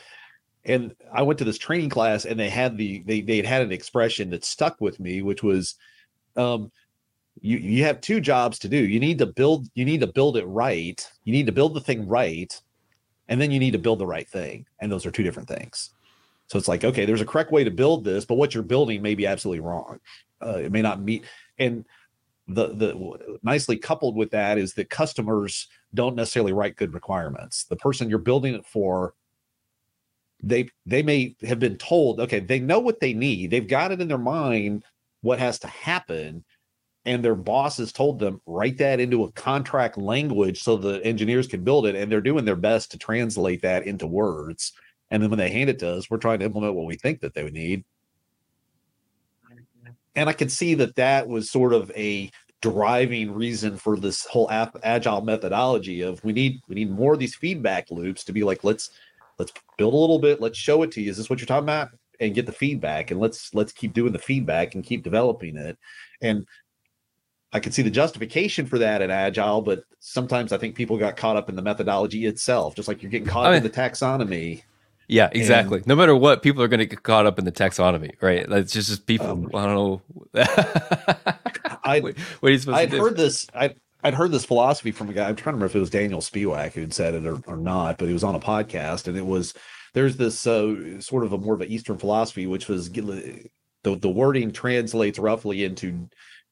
and I went to this training class and they had the they they had an expression that stuck with me, which was um you you have two jobs to do. You need to build you need to build it right. You need to build the thing right, and then you need to build the right thing. And those are two different things. So it's like, okay, there's a correct way to build this, but what you're building may be absolutely wrong. Uh, it may not meet. And the the nicely coupled with that is that customers don't necessarily write good requirements. The person you're building it for, they they may have been told, okay, they know what they need. They've got it in their mind what has to happen and their bosses told them write that into a contract language so the engineers can build it and they're doing their best to translate that into words. And then when they hand it to us we're trying to implement what we think that they would need. And i could see that that was sort of a driving reason for this whole agile methodology of we need we need more of these feedback loops to be like let's let's build a little bit let's show it to you. Is this what you're talking about? And get the feedback and let's let's keep doing the feedback and keep developing it. And I can see the justification for that in agile, but sometimes I think people got caught up in the methodology itself, just like you're getting caught I mean, in the taxonomy. Yeah, exactly. And, no matter what, people are going to get caught up in the taxonomy, right? It's just, just people. Um, I don't know. I what are you supposed I'd to do? heard this. I I'd heard this philosophy from a guy. I'm trying to remember if it was Daniel Spivak who'd said it or, or not, but he was on a podcast, and it was there's this uh, sort of a more of an Eastern philosophy, which was the the wording translates roughly into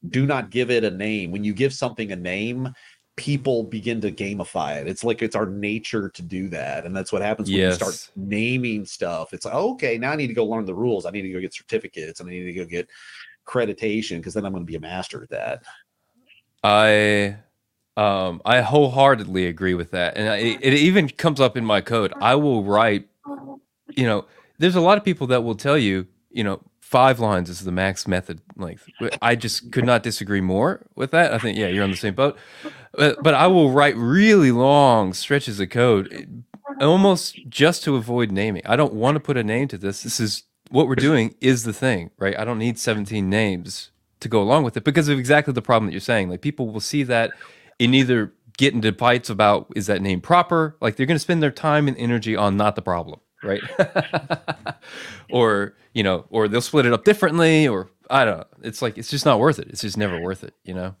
do not give it a name. When you give something a name, people begin to gamify it. It's like it's our nature to do that. And that's what happens when yes. you start naming stuff. It's like, okay, now I need to go learn the rules. I need to go get certificates and I need to go get accreditation because then I'm going to be a master at that. I um I wholeheartedly agree with that. And I, it even comes up in my code. I will write you know, there's a lot of people that will tell you, you know, five lines is the max method length. I just could not disagree more with that. I think, yeah, you're on the same boat. But, but I will write really long stretches of code almost just to avoid naming. I don't want to put a name to this. This is what we're doing is the thing, right? I don't need 17 names to go along with it because of exactly the problem that you're saying. Like people will see that in either get into fights about is that name proper? Like they're going to spend their time and energy on not the problem right? or you know, or they'll split it up differently, or I don't know. It's like it's just not worth it. It's just never worth it, you know.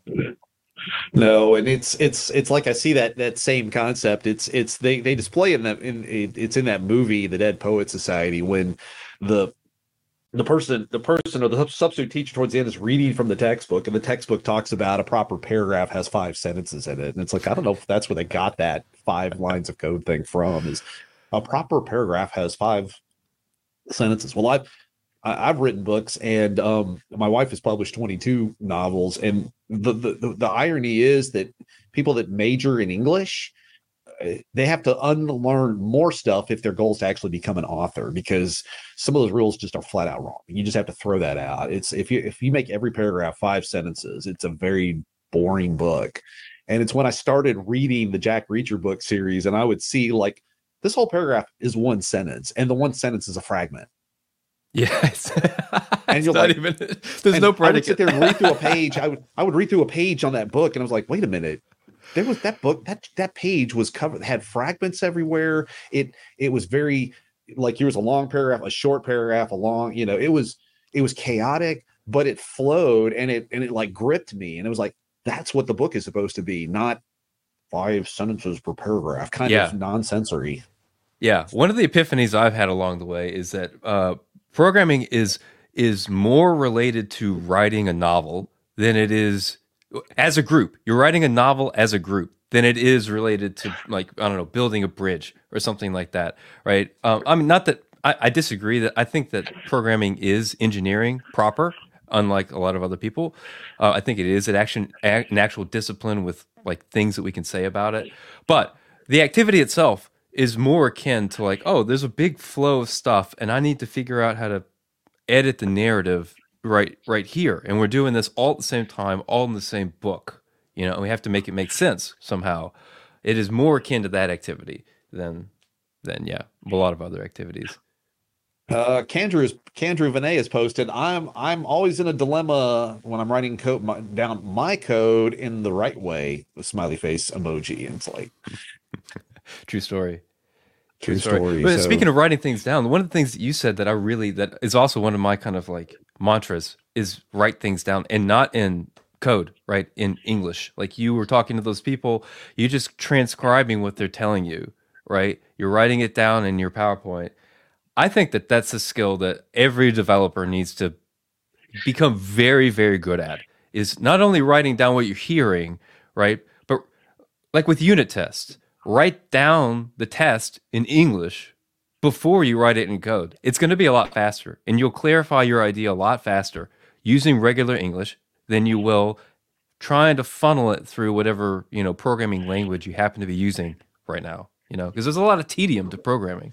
No, and it's it's it's like I see that that same concept. It's it's they they display in that in it's in that movie, The Dead Poet Society, when the the person the person or the substitute teacher towards the end is reading from the textbook and the textbook talks about a proper paragraph has five sentences in it and it's like i don't know if that's where they got that five lines of code thing from is a proper paragraph has five sentences. Well, I've I've written books, and um, my wife has published 22 novels. And the, the the irony is that people that major in English, uh, they have to unlearn more stuff if their goal is to actually become an author, because some of those rules just are flat out wrong. You just have to throw that out. It's if you if you make every paragraph five sentences, it's a very boring book. And it's when I started reading the Jack Reacher book series, and I would see like this whole paragraph is one sentence, and the one sentence is a fragment. Yes, and you're like, even, there's no predicate. I would sit there and read through a page. I would I would read through a page on that book, and I was like, wait a minute. There was that book that that page was covered had fragments everywhere. It it was very like here's a long paragraph, a short paragraph, a long. You know, it was it was chaotic, but it flowed and it and it like gripped me, and it was like that's what the book is supposed to be, not five sentences per paragraph, kind yeah. of nonsensory. Yeah, one of the epiphanies I've had along the way is that uh, programming is is more related to writing a novel than it is as a group. You're writing a novel as a group than it is related to like I don't know building a bridge or something like that, right? Um, I mean, not that I, I disagree that I think that programming is engineering proper, unlike a lot of other people. Uh, I think it is an action, an actual discipline with like things that we can say about it. But the activity itself is more akin to like, oh, there's a big flow of stuff, and I need to figure out how to edit the narrative right right here. And we're doing this all at the same time, all in the same book. You know, and we have to make it make sense somehow. It is more akin to that activity than than yeah, a lot of other activities. Uh, Candrew's Candrew Vinay has posted. I'm I'm always in a dilemma when I'm writing code my, down my code in the right way. with smiley face emoji, and it's like True story. True, True story. story. But so, speaking of writing things down, one of the things that you said that I really that is also one of my kind of like mantras is write things down and not in code, right? In English. Like you were talking to those people, you're just transcribing what they're telling you, right? You're writing it down in your PowerPoint. I think that that's a skill that every developer needs to become very very good at is not only writing down what you're hearing, right? But like with unit tests, write down the test in English before you write it in code. It's going to be a lot faster and you'll clarify your idea a lot faster using regular English than you will trying to funnel it through whatever you know programming language you happen to be using right now. You know, because there's a lot of tedium to programming.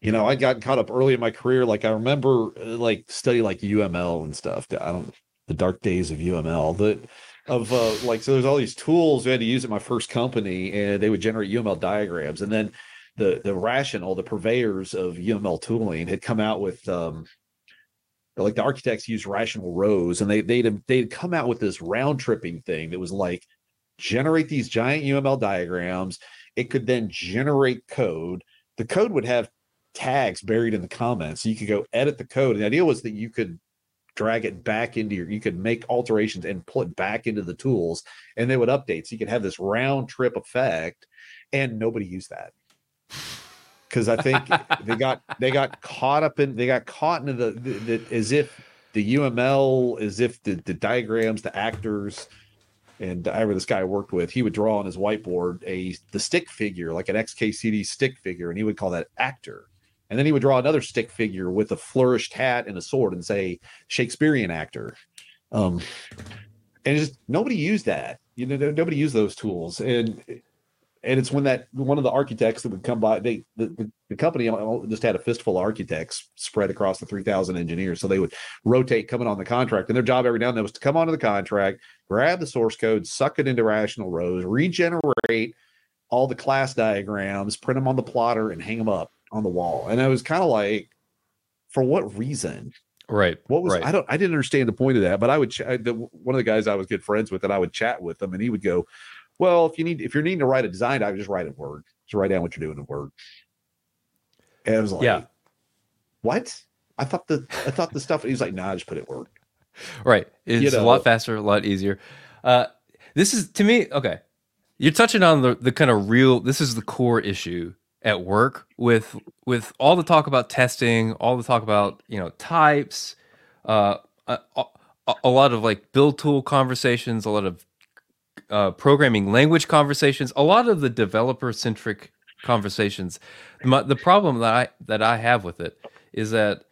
You know, I got caught up early in my career. Like I remember, uh, like study like UML and stuff. I don't the dark days of UML. That of uh, like so there's all these tools we had to use at my first company, and they would generate UML diagrams, and then the the rational, the purveyors of UML tooling had come out with um, like the architects used Rational Rose and they they'd they'd come out with this round tripping thing that was like generate these giant UML diagrams. It could then generate code. The code would have tags buried in the comments. So you could go edit the code. And the idea was that you could drag it back into your you could make alterations and pull it back into the tools and they would update. So you could have this round trip effect. And nobody used that because I think they got they got caught up in they got caught into the, the, the as if the UML as if the, the diagrams the actors and I remember this guy I worked with he would draw on his whiteboard a the stick figure like an XKCD stick figure and he would call that actor and then he would draw another stick figure with a flourished hat and a sword and say Shakespearean actor. Um and just nobody used that. You know nobody used those tools. And and it's when that one of the architects that would come by they the, the, company just had a fistful of architects spread across the 3000 engineers. So they would rotate coming on the contract. And their job every now and then was to come onto the contract grab the source code suck it into Rational Rose regenerate all the class diagrams print them on the plotter and hang them up on the wall and i was kind of like for what reason right what was right. i don't i didn't understand the point of that but i would ch- the, one of the guys i was good friends with and i would chat with him, and he would go well, if you need if you're needing to write a design, I would just write in Word. Just write down what you're doing in Word. And I was like, yeah. What? I thought the I thought the stuff. He's like, nah, just put it Word. Right. It's you know, a lot faster, a lot easier. Uh, this is to me okay. You're touching on the the kind of real. This is the core issue at work with with all the talk about testing, all the talk about you know types, uh, a, a, lot of like build tool conversations, a lot of uh, programming language conversations, a lot of the developer centric conversations. My, the problem that I that I have with it is that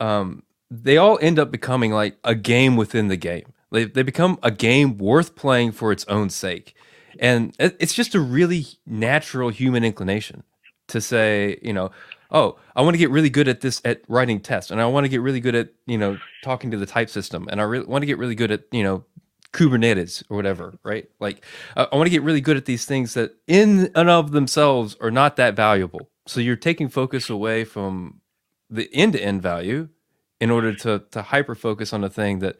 um, they all end up becoming like a game within the game. They they become a game worth playing for its own sake, and it's just a really natural human inclination to say, you know, oh, I want to get really good at this at writing tests, and I want to get really good at you know talking to the type system, and I really want to get really good at you know Kubernetes or whatever, right? Like, I, I want to get really good at these things that in and of themselves are not that valuable. So you're taking focus away from the end to end value in order to to hyper focus on a thing that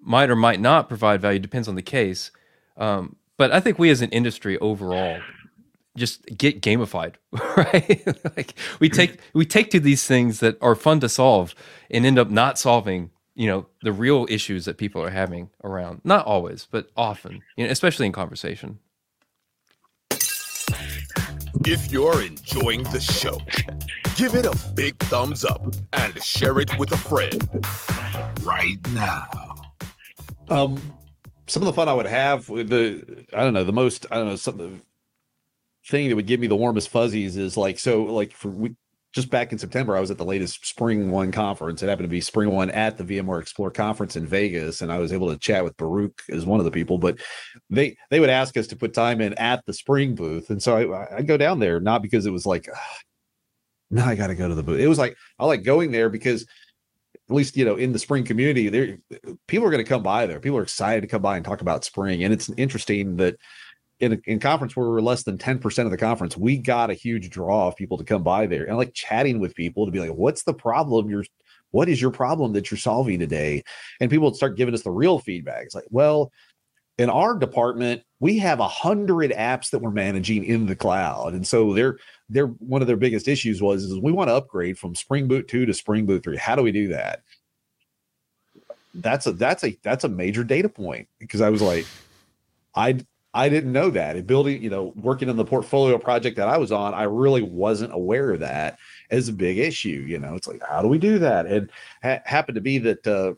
might or might not provide value, depends on the case. Um, but I think we as an industry overall just get gamified, right? like we take we take to these things that are fun to solve and end up not solving you know the real issues that people are having around. Not always but often you know, especially in conversation. If you're enjoying the show give it a big thumbs up and share it with a friend right now. Um some of the fun i would have with the i don't know the most i don't know something thing that would give me the warmest fuzzies is like so like for we just back in September, I was at the latest SpringOne conference. It happened to be SpringOne at the VMware Explore conference in Vegas, and I was able to chat with Baruch as one of the people. But they they would ask us to put time in at the Spring booth, and so I I go down there not because it was like, now I got to go to the booth. It was like I like going there because at least you know in the spring community there people are going to come by there people are excited to come by and talk about spring and it's interesting that in a in conference where we're less than 10% of the conference, we got a huge draw of people to come by there and like chatting with people to be like, what's the problem you're what is your problem that you're solving today? And people start giving us the real feedback. It's like, well, in our department, we have a hundred apps that we're managing in the cloud. And so they're they're one of their biggest issues was is we want to upgrade from Spring Boot 2 to Spring Boot 3. How do we do that? That's a that's a that's a major data point because I was like, I I didn't know that. And building, you know, working on the portfolio project that I was on, I really wasn't aware of that as a big issue. You know, it's like, how do we do that? And ha- happened to be that uh,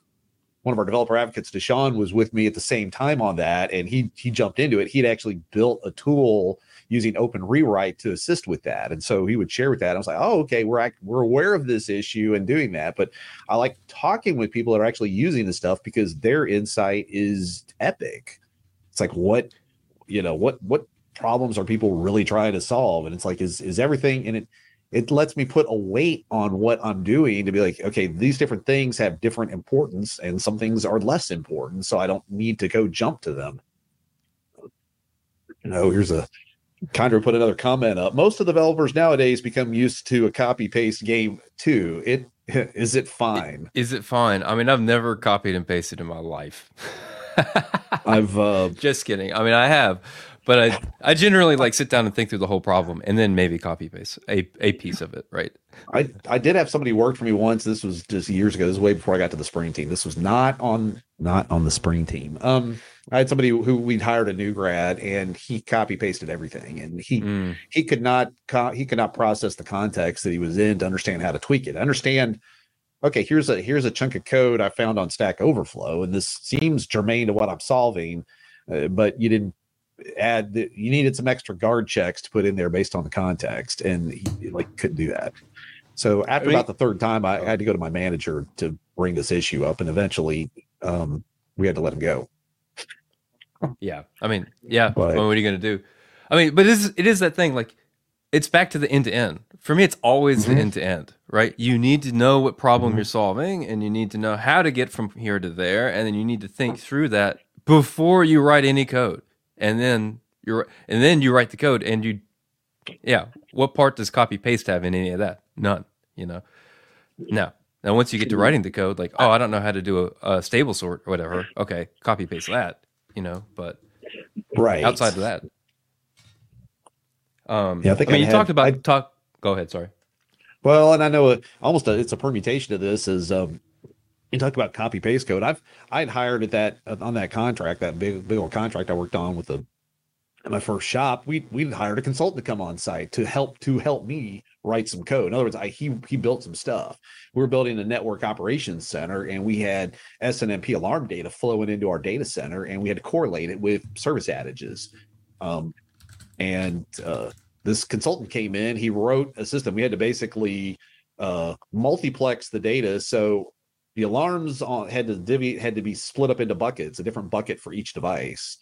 one of our developer advocates, DaShaun, was with me at the same time on that, and he he jumped into it. He'd actually built a tool using OpenRewrite to assist with that. And so he would share with that. I was like, oh, okay, we're we're aware of this issue and doing that. But I like talking with people that are actually using the stuff because their insight is epic. It's like what you know what what problems are people really trying to solve? And it's like is is everything and it it lets me put a weight on what I'm doing to be like, okay, these different things have different importance and some things are less important. So I don't need to go jump to them. You know, here's a of put another comment up. Most of the developers nowadays become used to a copy paste game too. It is it fine? Is it fine? I mean, I've never copied and pasted in my life. I've uh, just kidding. I mean, I have, but I I generally like sit down and think through the whole problem and then maybe copy paste a a piece of it, right? I I did have somebody work for me once. This was just years ago. This was way before I got to the spring team. This was not on not on the spring team. Um, I had somebody who we'd hired a new grad, and he copy pasted everything, and he mm. he could not he could not process the context that he was in to understand how to tweak it. Understand okay, here's a here's a chunk of code I found on Stack Overflow, and this seems germane to what I'm solving, uh, but you didn't add the, you needed some extra guard checks to put in there based on the context, and he, like couldn't do that. So after I mean, about the third time, I, I, had to go to my manager to bring this issue up, and eventually um, we had to let him go. Yeah, I mean, yeah. But, well, what are you going to do? I mean, but it is it is that thing like it's back to the end to end. For me, it's always mm-hmm. the end to end, right? You need to know what problem mm-hmm. you're solving and you need to know how to get from here to there. And then you need to think through that before you write any code. And then you're, and then you write the code and you, yeah. What part does copy paste have in any of that? None, you know? No. Now, once you get to writing the code, like, oh, I don't know how to do a, a stable sort or whatever. Okay. Copy paste that, you know, but right outside of that, um, yeah, I think I mean, I you had, talked about I, talk. Go ahead. Sorry. Well, and I know a, almost a, it's a permutation of this is um, you talk about copy paste code. I've I had hired at that on that contract that big big old contract I worked on with the at my first shop. We we hired a consultant to come on site to help to help me write some code. In other words, I he he built some stuff. We were building a network operations center, and we had SNMP alarm data flowing into our data center, and we had to correlate it with service outages. Um, and uh, this consultant came in. He wrote a system. We had to basically uh, multiplex the data. So the alarms on, had to divvy had to be split up into buckets, a different bucket for each device.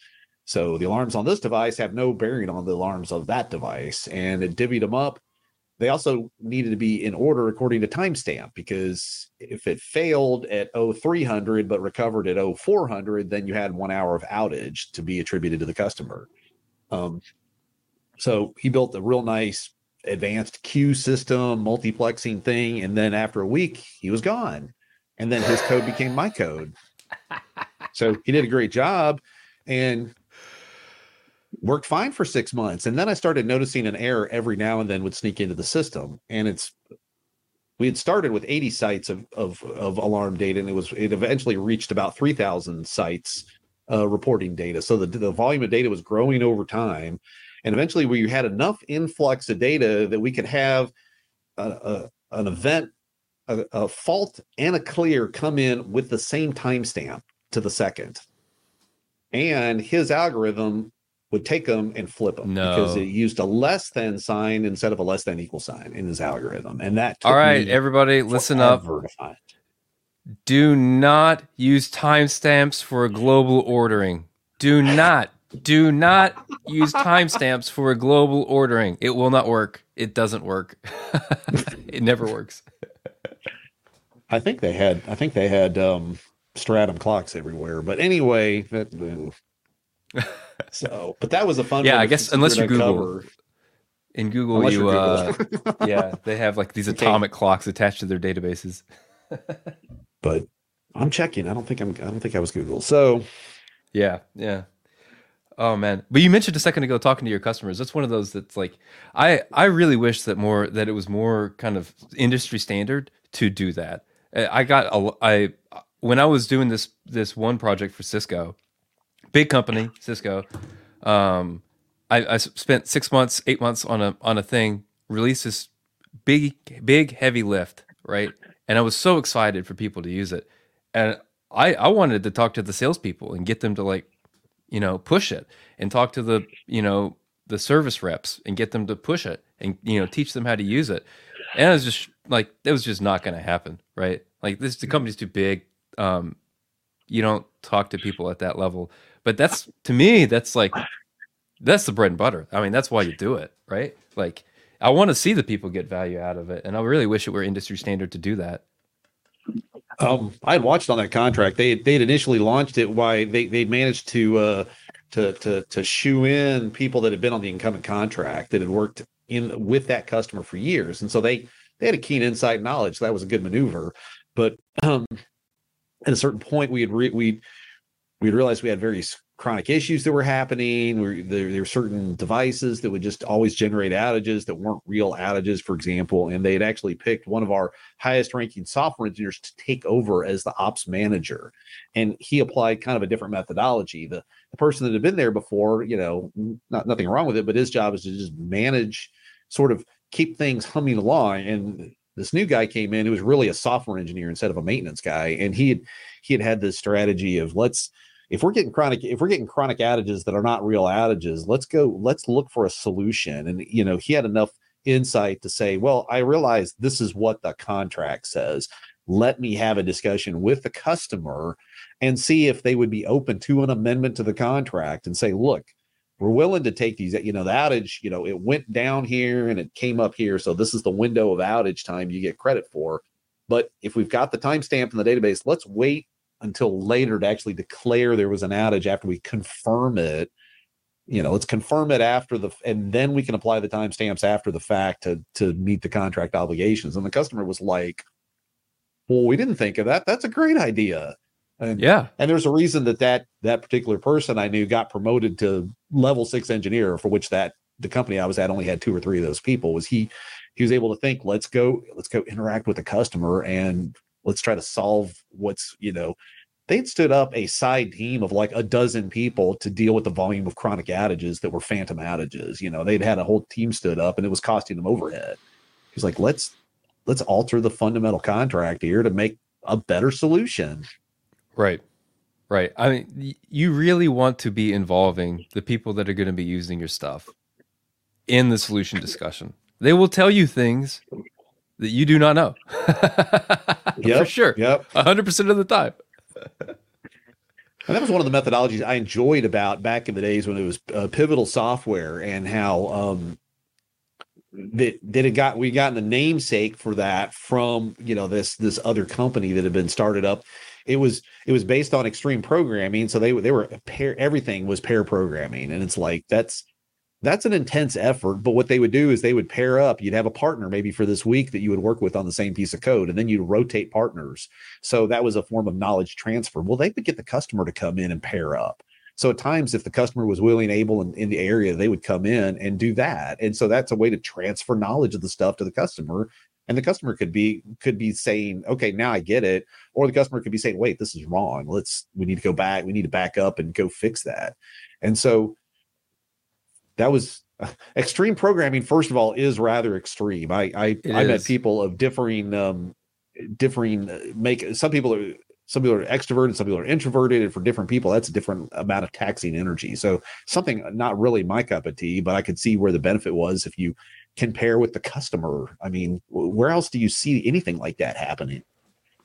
So the alarms on this device have no bearing on the alarms of that device, and it divvied them up. They also needed to be in order according to timestamp because if it failed at 0300 but recovered at 0400, then you had one hour of outage to be attributed to the customer. Um, so he built a real nice advanced queue system, multiplexing thing. And then after a week, he was gone. And then his code became my code. So he did a great job and worked fine for six months. And then I started noticing an error every now and then would sneak into the system. And it's we had started with 80 sites of, of, of alarm data, and it was it eventually reached about 3,000 sites uh, reporting data. So the, the volume of data was growing over time. And eventually, we had enough influx of data that we could have a, a, an event, a, a fault, and a clear come in with the same timestamp to the second. And his algorithm would take them and flip them no. because it used a less than sign instead of a less than equal sign in his algorithm. And that all right, everybody, listen up. Do not use timestamps for a global ordering. Do not. Do not use timestamps for a global ordering. It will not work. It doesn't work. it never works. I think they had I think they had um stratum clocks everywhere. But anyway, that so but that was a fun Yeah, I guess unless you Google in Google unless you uh yeah, they have like these atomic clocks attached to their databases. but I'm checking. I don't think I'm I don't think I was Google. So yeah, yeah. Oh man, but you mentioned a second ago talking to your customers. That's one of those that's like, I I really wish that more that it was more kind of industry standard to do that. I got a I when I was doing this this one project for Cisco, big company Cisco. Um, I, I spent six months, eight months on a on a thing, released this big big heavy lift, right? And I was so excited for people to use it, and I I wanted to talk to the salespeople and get them to like you know, push it and talk to the, you know, the service reps and get them to push it and you know teach them how to use it. And it was just like it was just not going to happen, right? Like this, the company's too big. Um, you don't talk to people at that level. But that's to me, that's like that's the bread and butter. I mean, that's why you do it, right? Like I want to see the people get value out of it, and I really wish it were industry standard to do that. Um, I had watched on that contract. They they'd initially launched it. Why they they managed to uh, to to to shoe in people that had been on the incumbent contract that had worked in with that customer for years, and so they they had a keen insight knowledge. So that was a good maneuver. But um, at a certain point, we had re- we we realized we had various chronic issues that were happening. There, there were certain devices that would just always generate outages that weren't real outages, for example. And they had actually picked one of our highest ranking software engineers to take over as the ops manager. And he applied kind of a different methodology. The, the person that had been there before, you know, not nothing wrong with it, but his job is to just manage, sort of keep things humming along. And this new guy came in who was really a software engineer instead of a maintenance guy. And he had he had had this strategy of let's if we're getting chronic if we're getting chronic outages that are not real outages let's go let's look for a solution. And you know he had enough insight to say well i realize this is what the contract says. Let me have a discussion with the customer and see if they would be open to an amendment to the contract and say look we're willing to take these you know the outage you know it went down here and it came up here so this is the window of outage time you get credit for. But if we've got the timestamp in the database let's wait until later to actually declare there was an outage after we confirm it. You know let's confirm it after the and then we can apply the timestamps after the fact to to meet the contract obligations. And the customer was like well we didn't think of that. That's a great idea. And yeah. and there's a reason that that that particular person i knew got promoted to level six engineer for which that the company i was at only had two or three of those people was he he was able to think let's go let's go interact with the customer and let's try to solve what's you know they'd stood up a side team of like a dozen people to deal with the volume of chronic outages that were phantom outages you know? They'd had a whole team stood up and it was costing them overhead. He's like let's let's alter the fundamental contract here to make a better solution. Right. Right. I mean you really want to be involving the people that are going to be using your stuff in the solution discussion. They will tell you things that you do not know. yep, For sure. Yep. 100% of the time. And that was one of the methodologies I enjoyed about back in the days when it was uh, pivotal software and how um, that that it got we gotten the namesake for that from you know this this other company that had been started up. It was it was based on extreme programming, so they they were pair everything was pair programming, and it's like that's that's an intense effort. But what they would do is they would pair up. You'd have a partner maybe for this week that you would work with on the same piece of code, and then you'd rotate partners. So that was a form of knowledge transfer. Well, they would get the customer to come in and pair up. So at times, if the customer was willing, able, and in the area, they would come in and do that. And so that's a way to transfer knowledge of the stuff to the customer. And the customer could be could be saying, "Okay, now I get it," or the customer could be saying, "Wait, this is wrong. Let's we need to go back. We need to back up and go fix that." And so that was uh, extreme programming first of all is rather extreme. I i, I met people of differing um differing uh, make some people are some people are extroverted some people are introverted and for different people that's a different amount of taxing energy. So something not really my cup of tea but i could see where the benefit was if you compare with the customer. I mean where else do you see anything like that happening?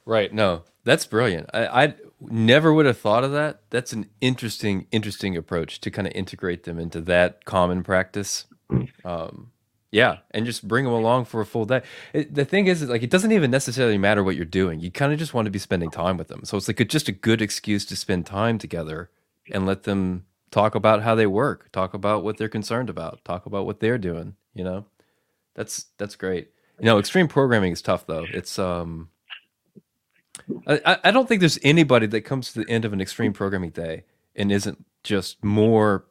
Right no that's brilliant i i never would have thought of that. That's an interesting, interesting approach to kind of integrate them into that common practice. Um, yeah, and just bring them along for a full day. It, the thing is, is, like it doesn't even necessarily matter what you're doing. You kind of just want to be spending time with them. So it's like a, just a good excuse to spend time together and let them talk about how they work, talk about what they're concerned about, talk about what they're doing. You know, that's that's great. You know, extreme programming is tough though. It's um, I, I don't think there's anybody that comes to the end of an extreme programming day and isn't just more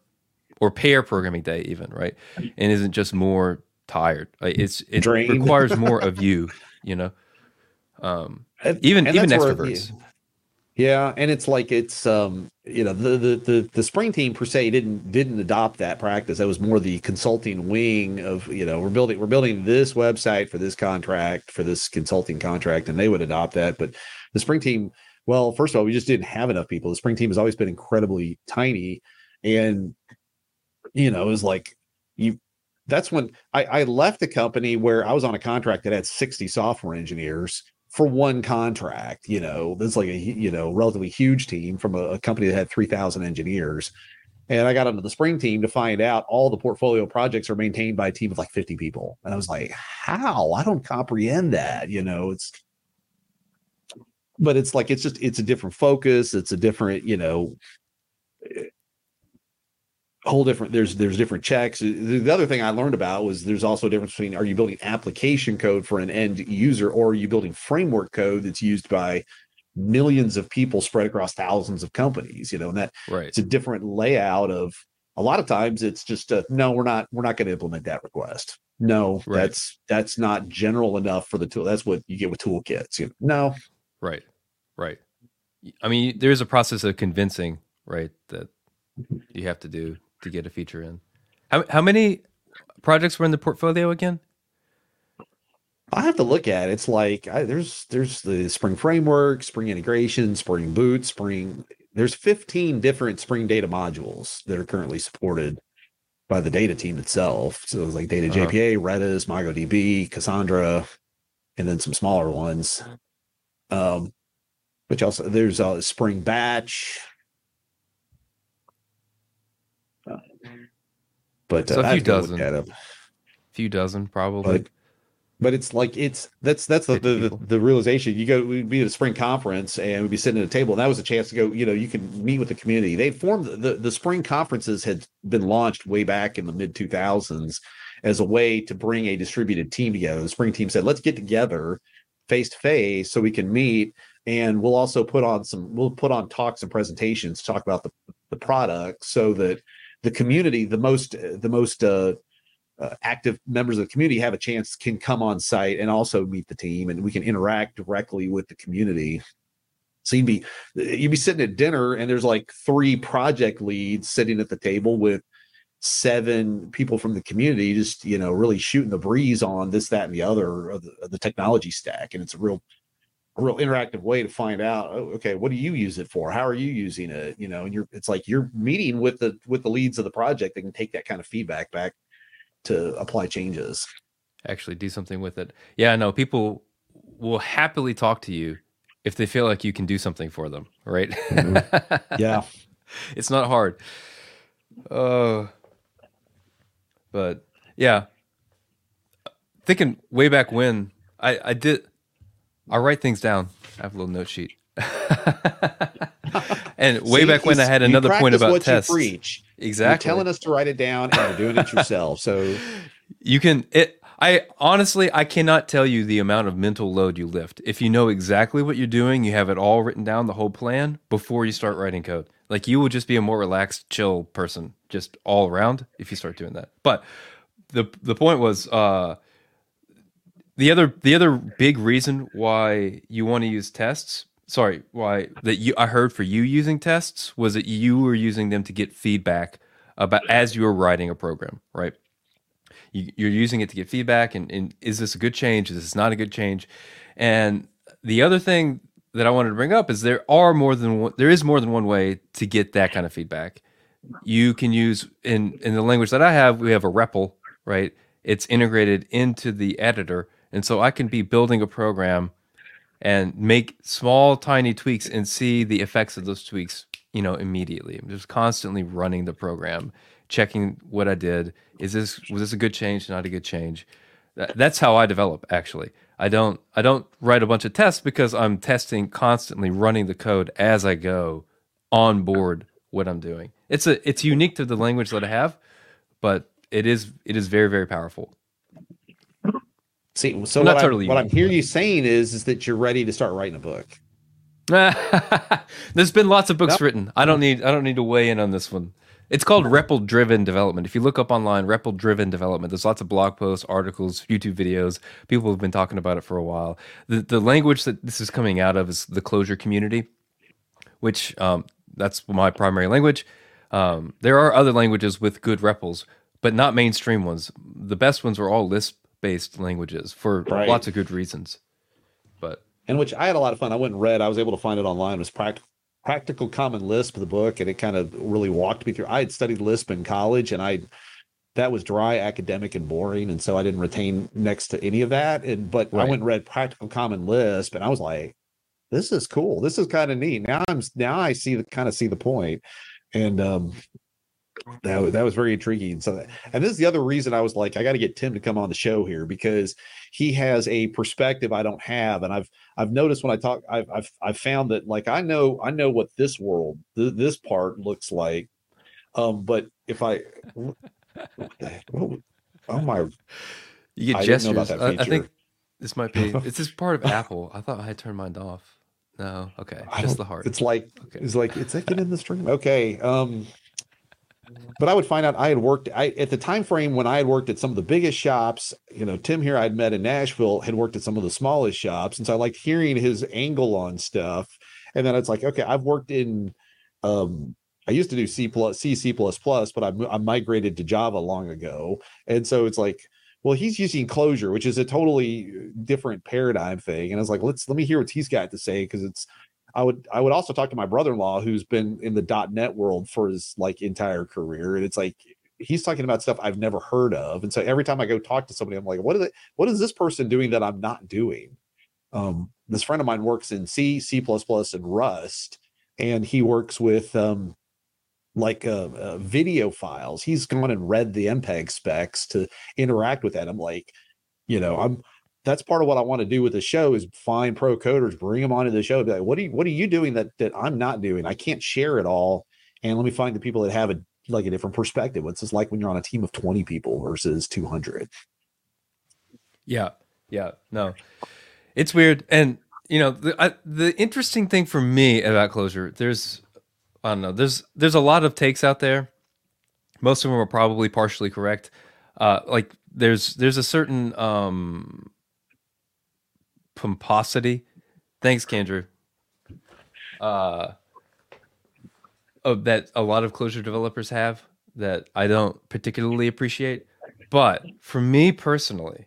or pair programming day even right? And isn't just more tired. It's it Drained. requires more of you you know? Um even and even extroverts yeah and it's like it's um you know the, the the the spring team per se didn't didn't adopt that practice. That was more the consulting wing of you know we're building we're building this website for this contract for this consulting contract and they would adopt that. But the spring team well first of all we just didn't have enough people. The spring team has always been incredibly tiny and you know it was like you that's when I, I left the company where I was on a contract that had 60 software engineers for one contract. You know, this is like a you know relatively huge team from a, a company that had 3,000 engineers. And I got onto the spring team to find out all the portfolio projects are maintained by a team of like 50 people. And I was like, how? I don't comprehend that. You know, it's but it's like it's just it's a different focus, it's a different, you know, whole different there's there's different checks. The other thing i learned about was there's also a difference between are you building application code for an end user or are you building framework code that's used by millions of people spread across thousands of companies you know and that right. it's a different layout of a lot of times it's just a, no we're not we're not going to implement that request. No Right. that's that's not general enough for the tool that's what you get with toolkits you know, no. Right right. I mean there's a process of convincing right that you have to do to get a feature in how, how many projects were in the portfolio again I have to look at it. It's like I, there's there's the Spring Framework, Spring Integration, Spring Boot, Spring. There's 15 different Spring Data modules that are currently supported by the data team itself. So it's like Data Uh-huh. JPA, Redis, MongoDB, Cassandra, and then some smaller ones. Um, which also there's a Spring Batch. Uh, But So uh, a I few have to go look dozen. A few dozen probably. But but it's like it's that's that's the the, the, the realization. You go we'd be at a spring conference and we'd be sitting at a table and that was a chance to go you know you can meet with the community. They formed the the spring conferences had been launched way back in the mid 2000s as a way to bring a distributed team together. The spring team said let's get together face to face so we can meet and we'll also put on some we'll put on talks and presentations to talk about the the product so that the community the most the most uh uh, active members of the community have a chance can come on site and also meet the team and we can interact directly with the community. So you'd be you'd be sitting at dinner and there's like three project leads sitting at the table with seven people from the community just you know really shooting the breeze on this that and the other of the, of the technology stack. And it's a real a real interactive way to find out oh, okay what do you use it for how are you using it you know and you're it's like you're meeting with the with the leads of the project that can take that kind of feedback back to apply changes actually do something with it. Yeah, no, people will happily talk to you if they feel like you can do something for them, right? yeah it's not hard. Uh, but yeah, thinking way back when I, I did, I write things down. I have a little note sheet. and way See, back when I had another point about what tests. you preach Exactly. you're telling us to write it down and you're doing it yourself so You can it I honestly I cannot tell you the amount of mental load you lift. If you know exactly what you're doing, you have it all written down, the whole plan before you start writing code. Like you will just be a more relaxed, chill person just all around if you start doing that. But the the point was uh the other the other big reason why you want to use tests sorry why that you i heard for you using tests was that you were using them to get feedback about as you were writing a program right? You, you're using it to get feedback and, and is this a good change? Is this not a good change? And the other thing that i wanted to bring up is there are more than one there is more than one way to get that kind of feedback. You can use in in the language that i have we have a REPL right? It's integrated into the editor and so i can be building a program and make small tiny tweaks and see the effects of those tweaks you know immediately. I'm just constantly running the program checking what i did. Is this was this a good change not a good change? That's how i develop actually. I don't i don't write a bunch of tests because i'm testing constantly running the code as i go on board what i'm doing. It's a it's unique to the language that i have but it is it is very very powerful see so Not what, totally I, what i'm hearing you saying is is that you're ready to start writing a book There's been lots of books Yep. written. I don't need I don't need to weigh in on this one. It's called REPL driven development. If you look up online, REPL driven development, there's lots of blog posts, articles, YouTube videos. People have been talking about it for a while. The the language that this is coming out of is the Clojure community, which um, that's my primary language. Um, there are other languages with good REPLs, but not mainstream ones. The best ones are all Lisp based languages for Right. lots of good reasons. But and which I had a lot of fun. I went and read. I was able to find it online. It was practical practical common Lisp, the book, and it kind of really walked me through. I had studied Lisp in college, and I that was dry, academic, and boring, and so I didn't retain next to any of that. And but right. I went and read Practical Common Lisp, and I was like, "This is cool. This is kind of neat." Now I'm now I see the kind of see the point, and um, that that was very intriguing. So, and this is the other reason I was like, I got to get Tim to come on the show here because he has a perspective I don't have, and I've I've noticed when I talk, I've I've I've found that like I know I know what this world th- this part looks like, um, but if I what oh my! You get I gestures. I, I, think this might be. It's just part of Apple. I thought I had turned mine off. No, okay, just the heart. It's like okay. it's like it's like in the stream. Okay, um, but I would find out I had worked. I at the time frame when I had worked at some of the biggest shops. You know, Tim here I'd met in Nashville had worked at some of the smallest shops, and so I liked hearing his angle on stuff. And then it's like, okay, I've worked in um I used to do C plus C C plus plus, but I, I migrated to Java long ago, and so it's like, well, he's using Clojure, which is a totally different paradigm thing. And I was like, let's let me hear what he's got to say because it's. I would I would also talk to my brother-in-law who's been in the .NET world for his like entire career, and it's like he's talking about stuff I've never heard of. And so every time I go talk to somebody, I'm like, what is it? What is this person doing that I'm not doing? Um, this friend of mine works in C, C++, and Rust, and he works with um, like uh, uh, video files. He's gone and read the MPEG specs to interact with that. I'm like, you know, I'm that's part of what I want to do with the show is find pro coders, bring them onto the show. Be like, what are you what are you doing that that I'm not doing? I can't share it all. And let me find the people that have a like a different perspective. What's this like when you're on a team of 20 people versus 200? Yeah. Yeah. No. It's weird. And you know, the I, the interesting thing for me about Clojure, there's I don't know. There's there's a lot of takes out there. Most of them are probably partially correct. Uh, like there's there's a certain um, pomposity. Thanks, Kendra. Uh, of that a lot of Clojure developers have that I don't particularly appreciate. But for me personally,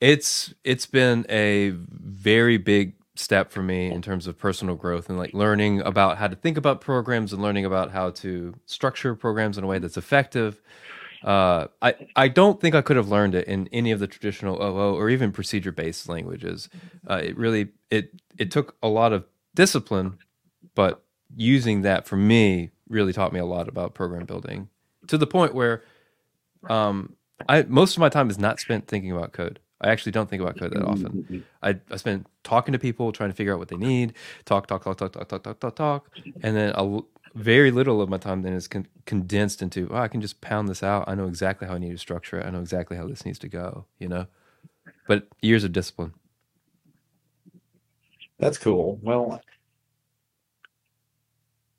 it's it's been a very big step for me in terms of personal growth and like learning about how to think about programs and learning about how to structure programs in a way that's effective. Uh, I I don't think I could have learned it in any of the traditional OO or even procedure based languages. Uh, it really it it took a lot of discipline, but using that for me really taught me a lot about program building to the point where um, I most of my time is not spent thinking about code. I actually don't think about code that often. I, I spend talking to people, trying to figure out what they need, talk, talk, talk, talk, talk, talk, talk, talk, talk, and then a, very little of my time then is con- condensed into, oh, I can just pound this out. I know exactly how I need to structure it. I know exactly how this needs to go. You know, but years of discipline. That's cool. Well,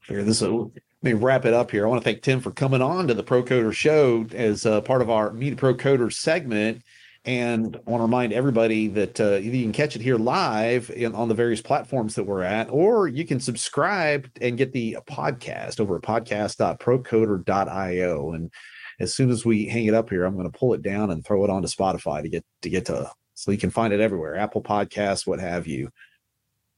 figure this out. Let me wrap it up here. I want to thank Tim for coming on to the Pro Coder Show as uh, part of our Meet Pro Coder segment. And I want to remind everybody that uh, you can catch it here live in, on the various platforms that we're at, or you can subscribe and get the podcast over at podcast.procoder.io. And as soon as we hang it up here, I'm going to pull it down and throw it onto Spotify to get to get to so you can find it everywhere, Apple Podcasts, what have you.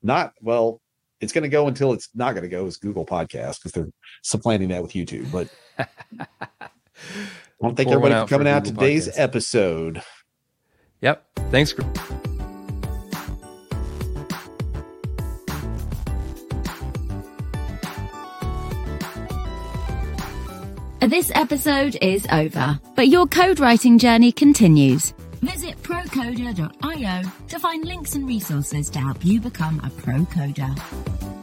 Not well, it's going to go until it's not going to go as Google Podcasts because they're supplanting that with YouTube. But I want to thank everybody for coming out today's podcast. episode. Yep. Thanks. This episode is over, but your code writing journey continues. Visit procoder.io to find links and resources to help you become a pro coder.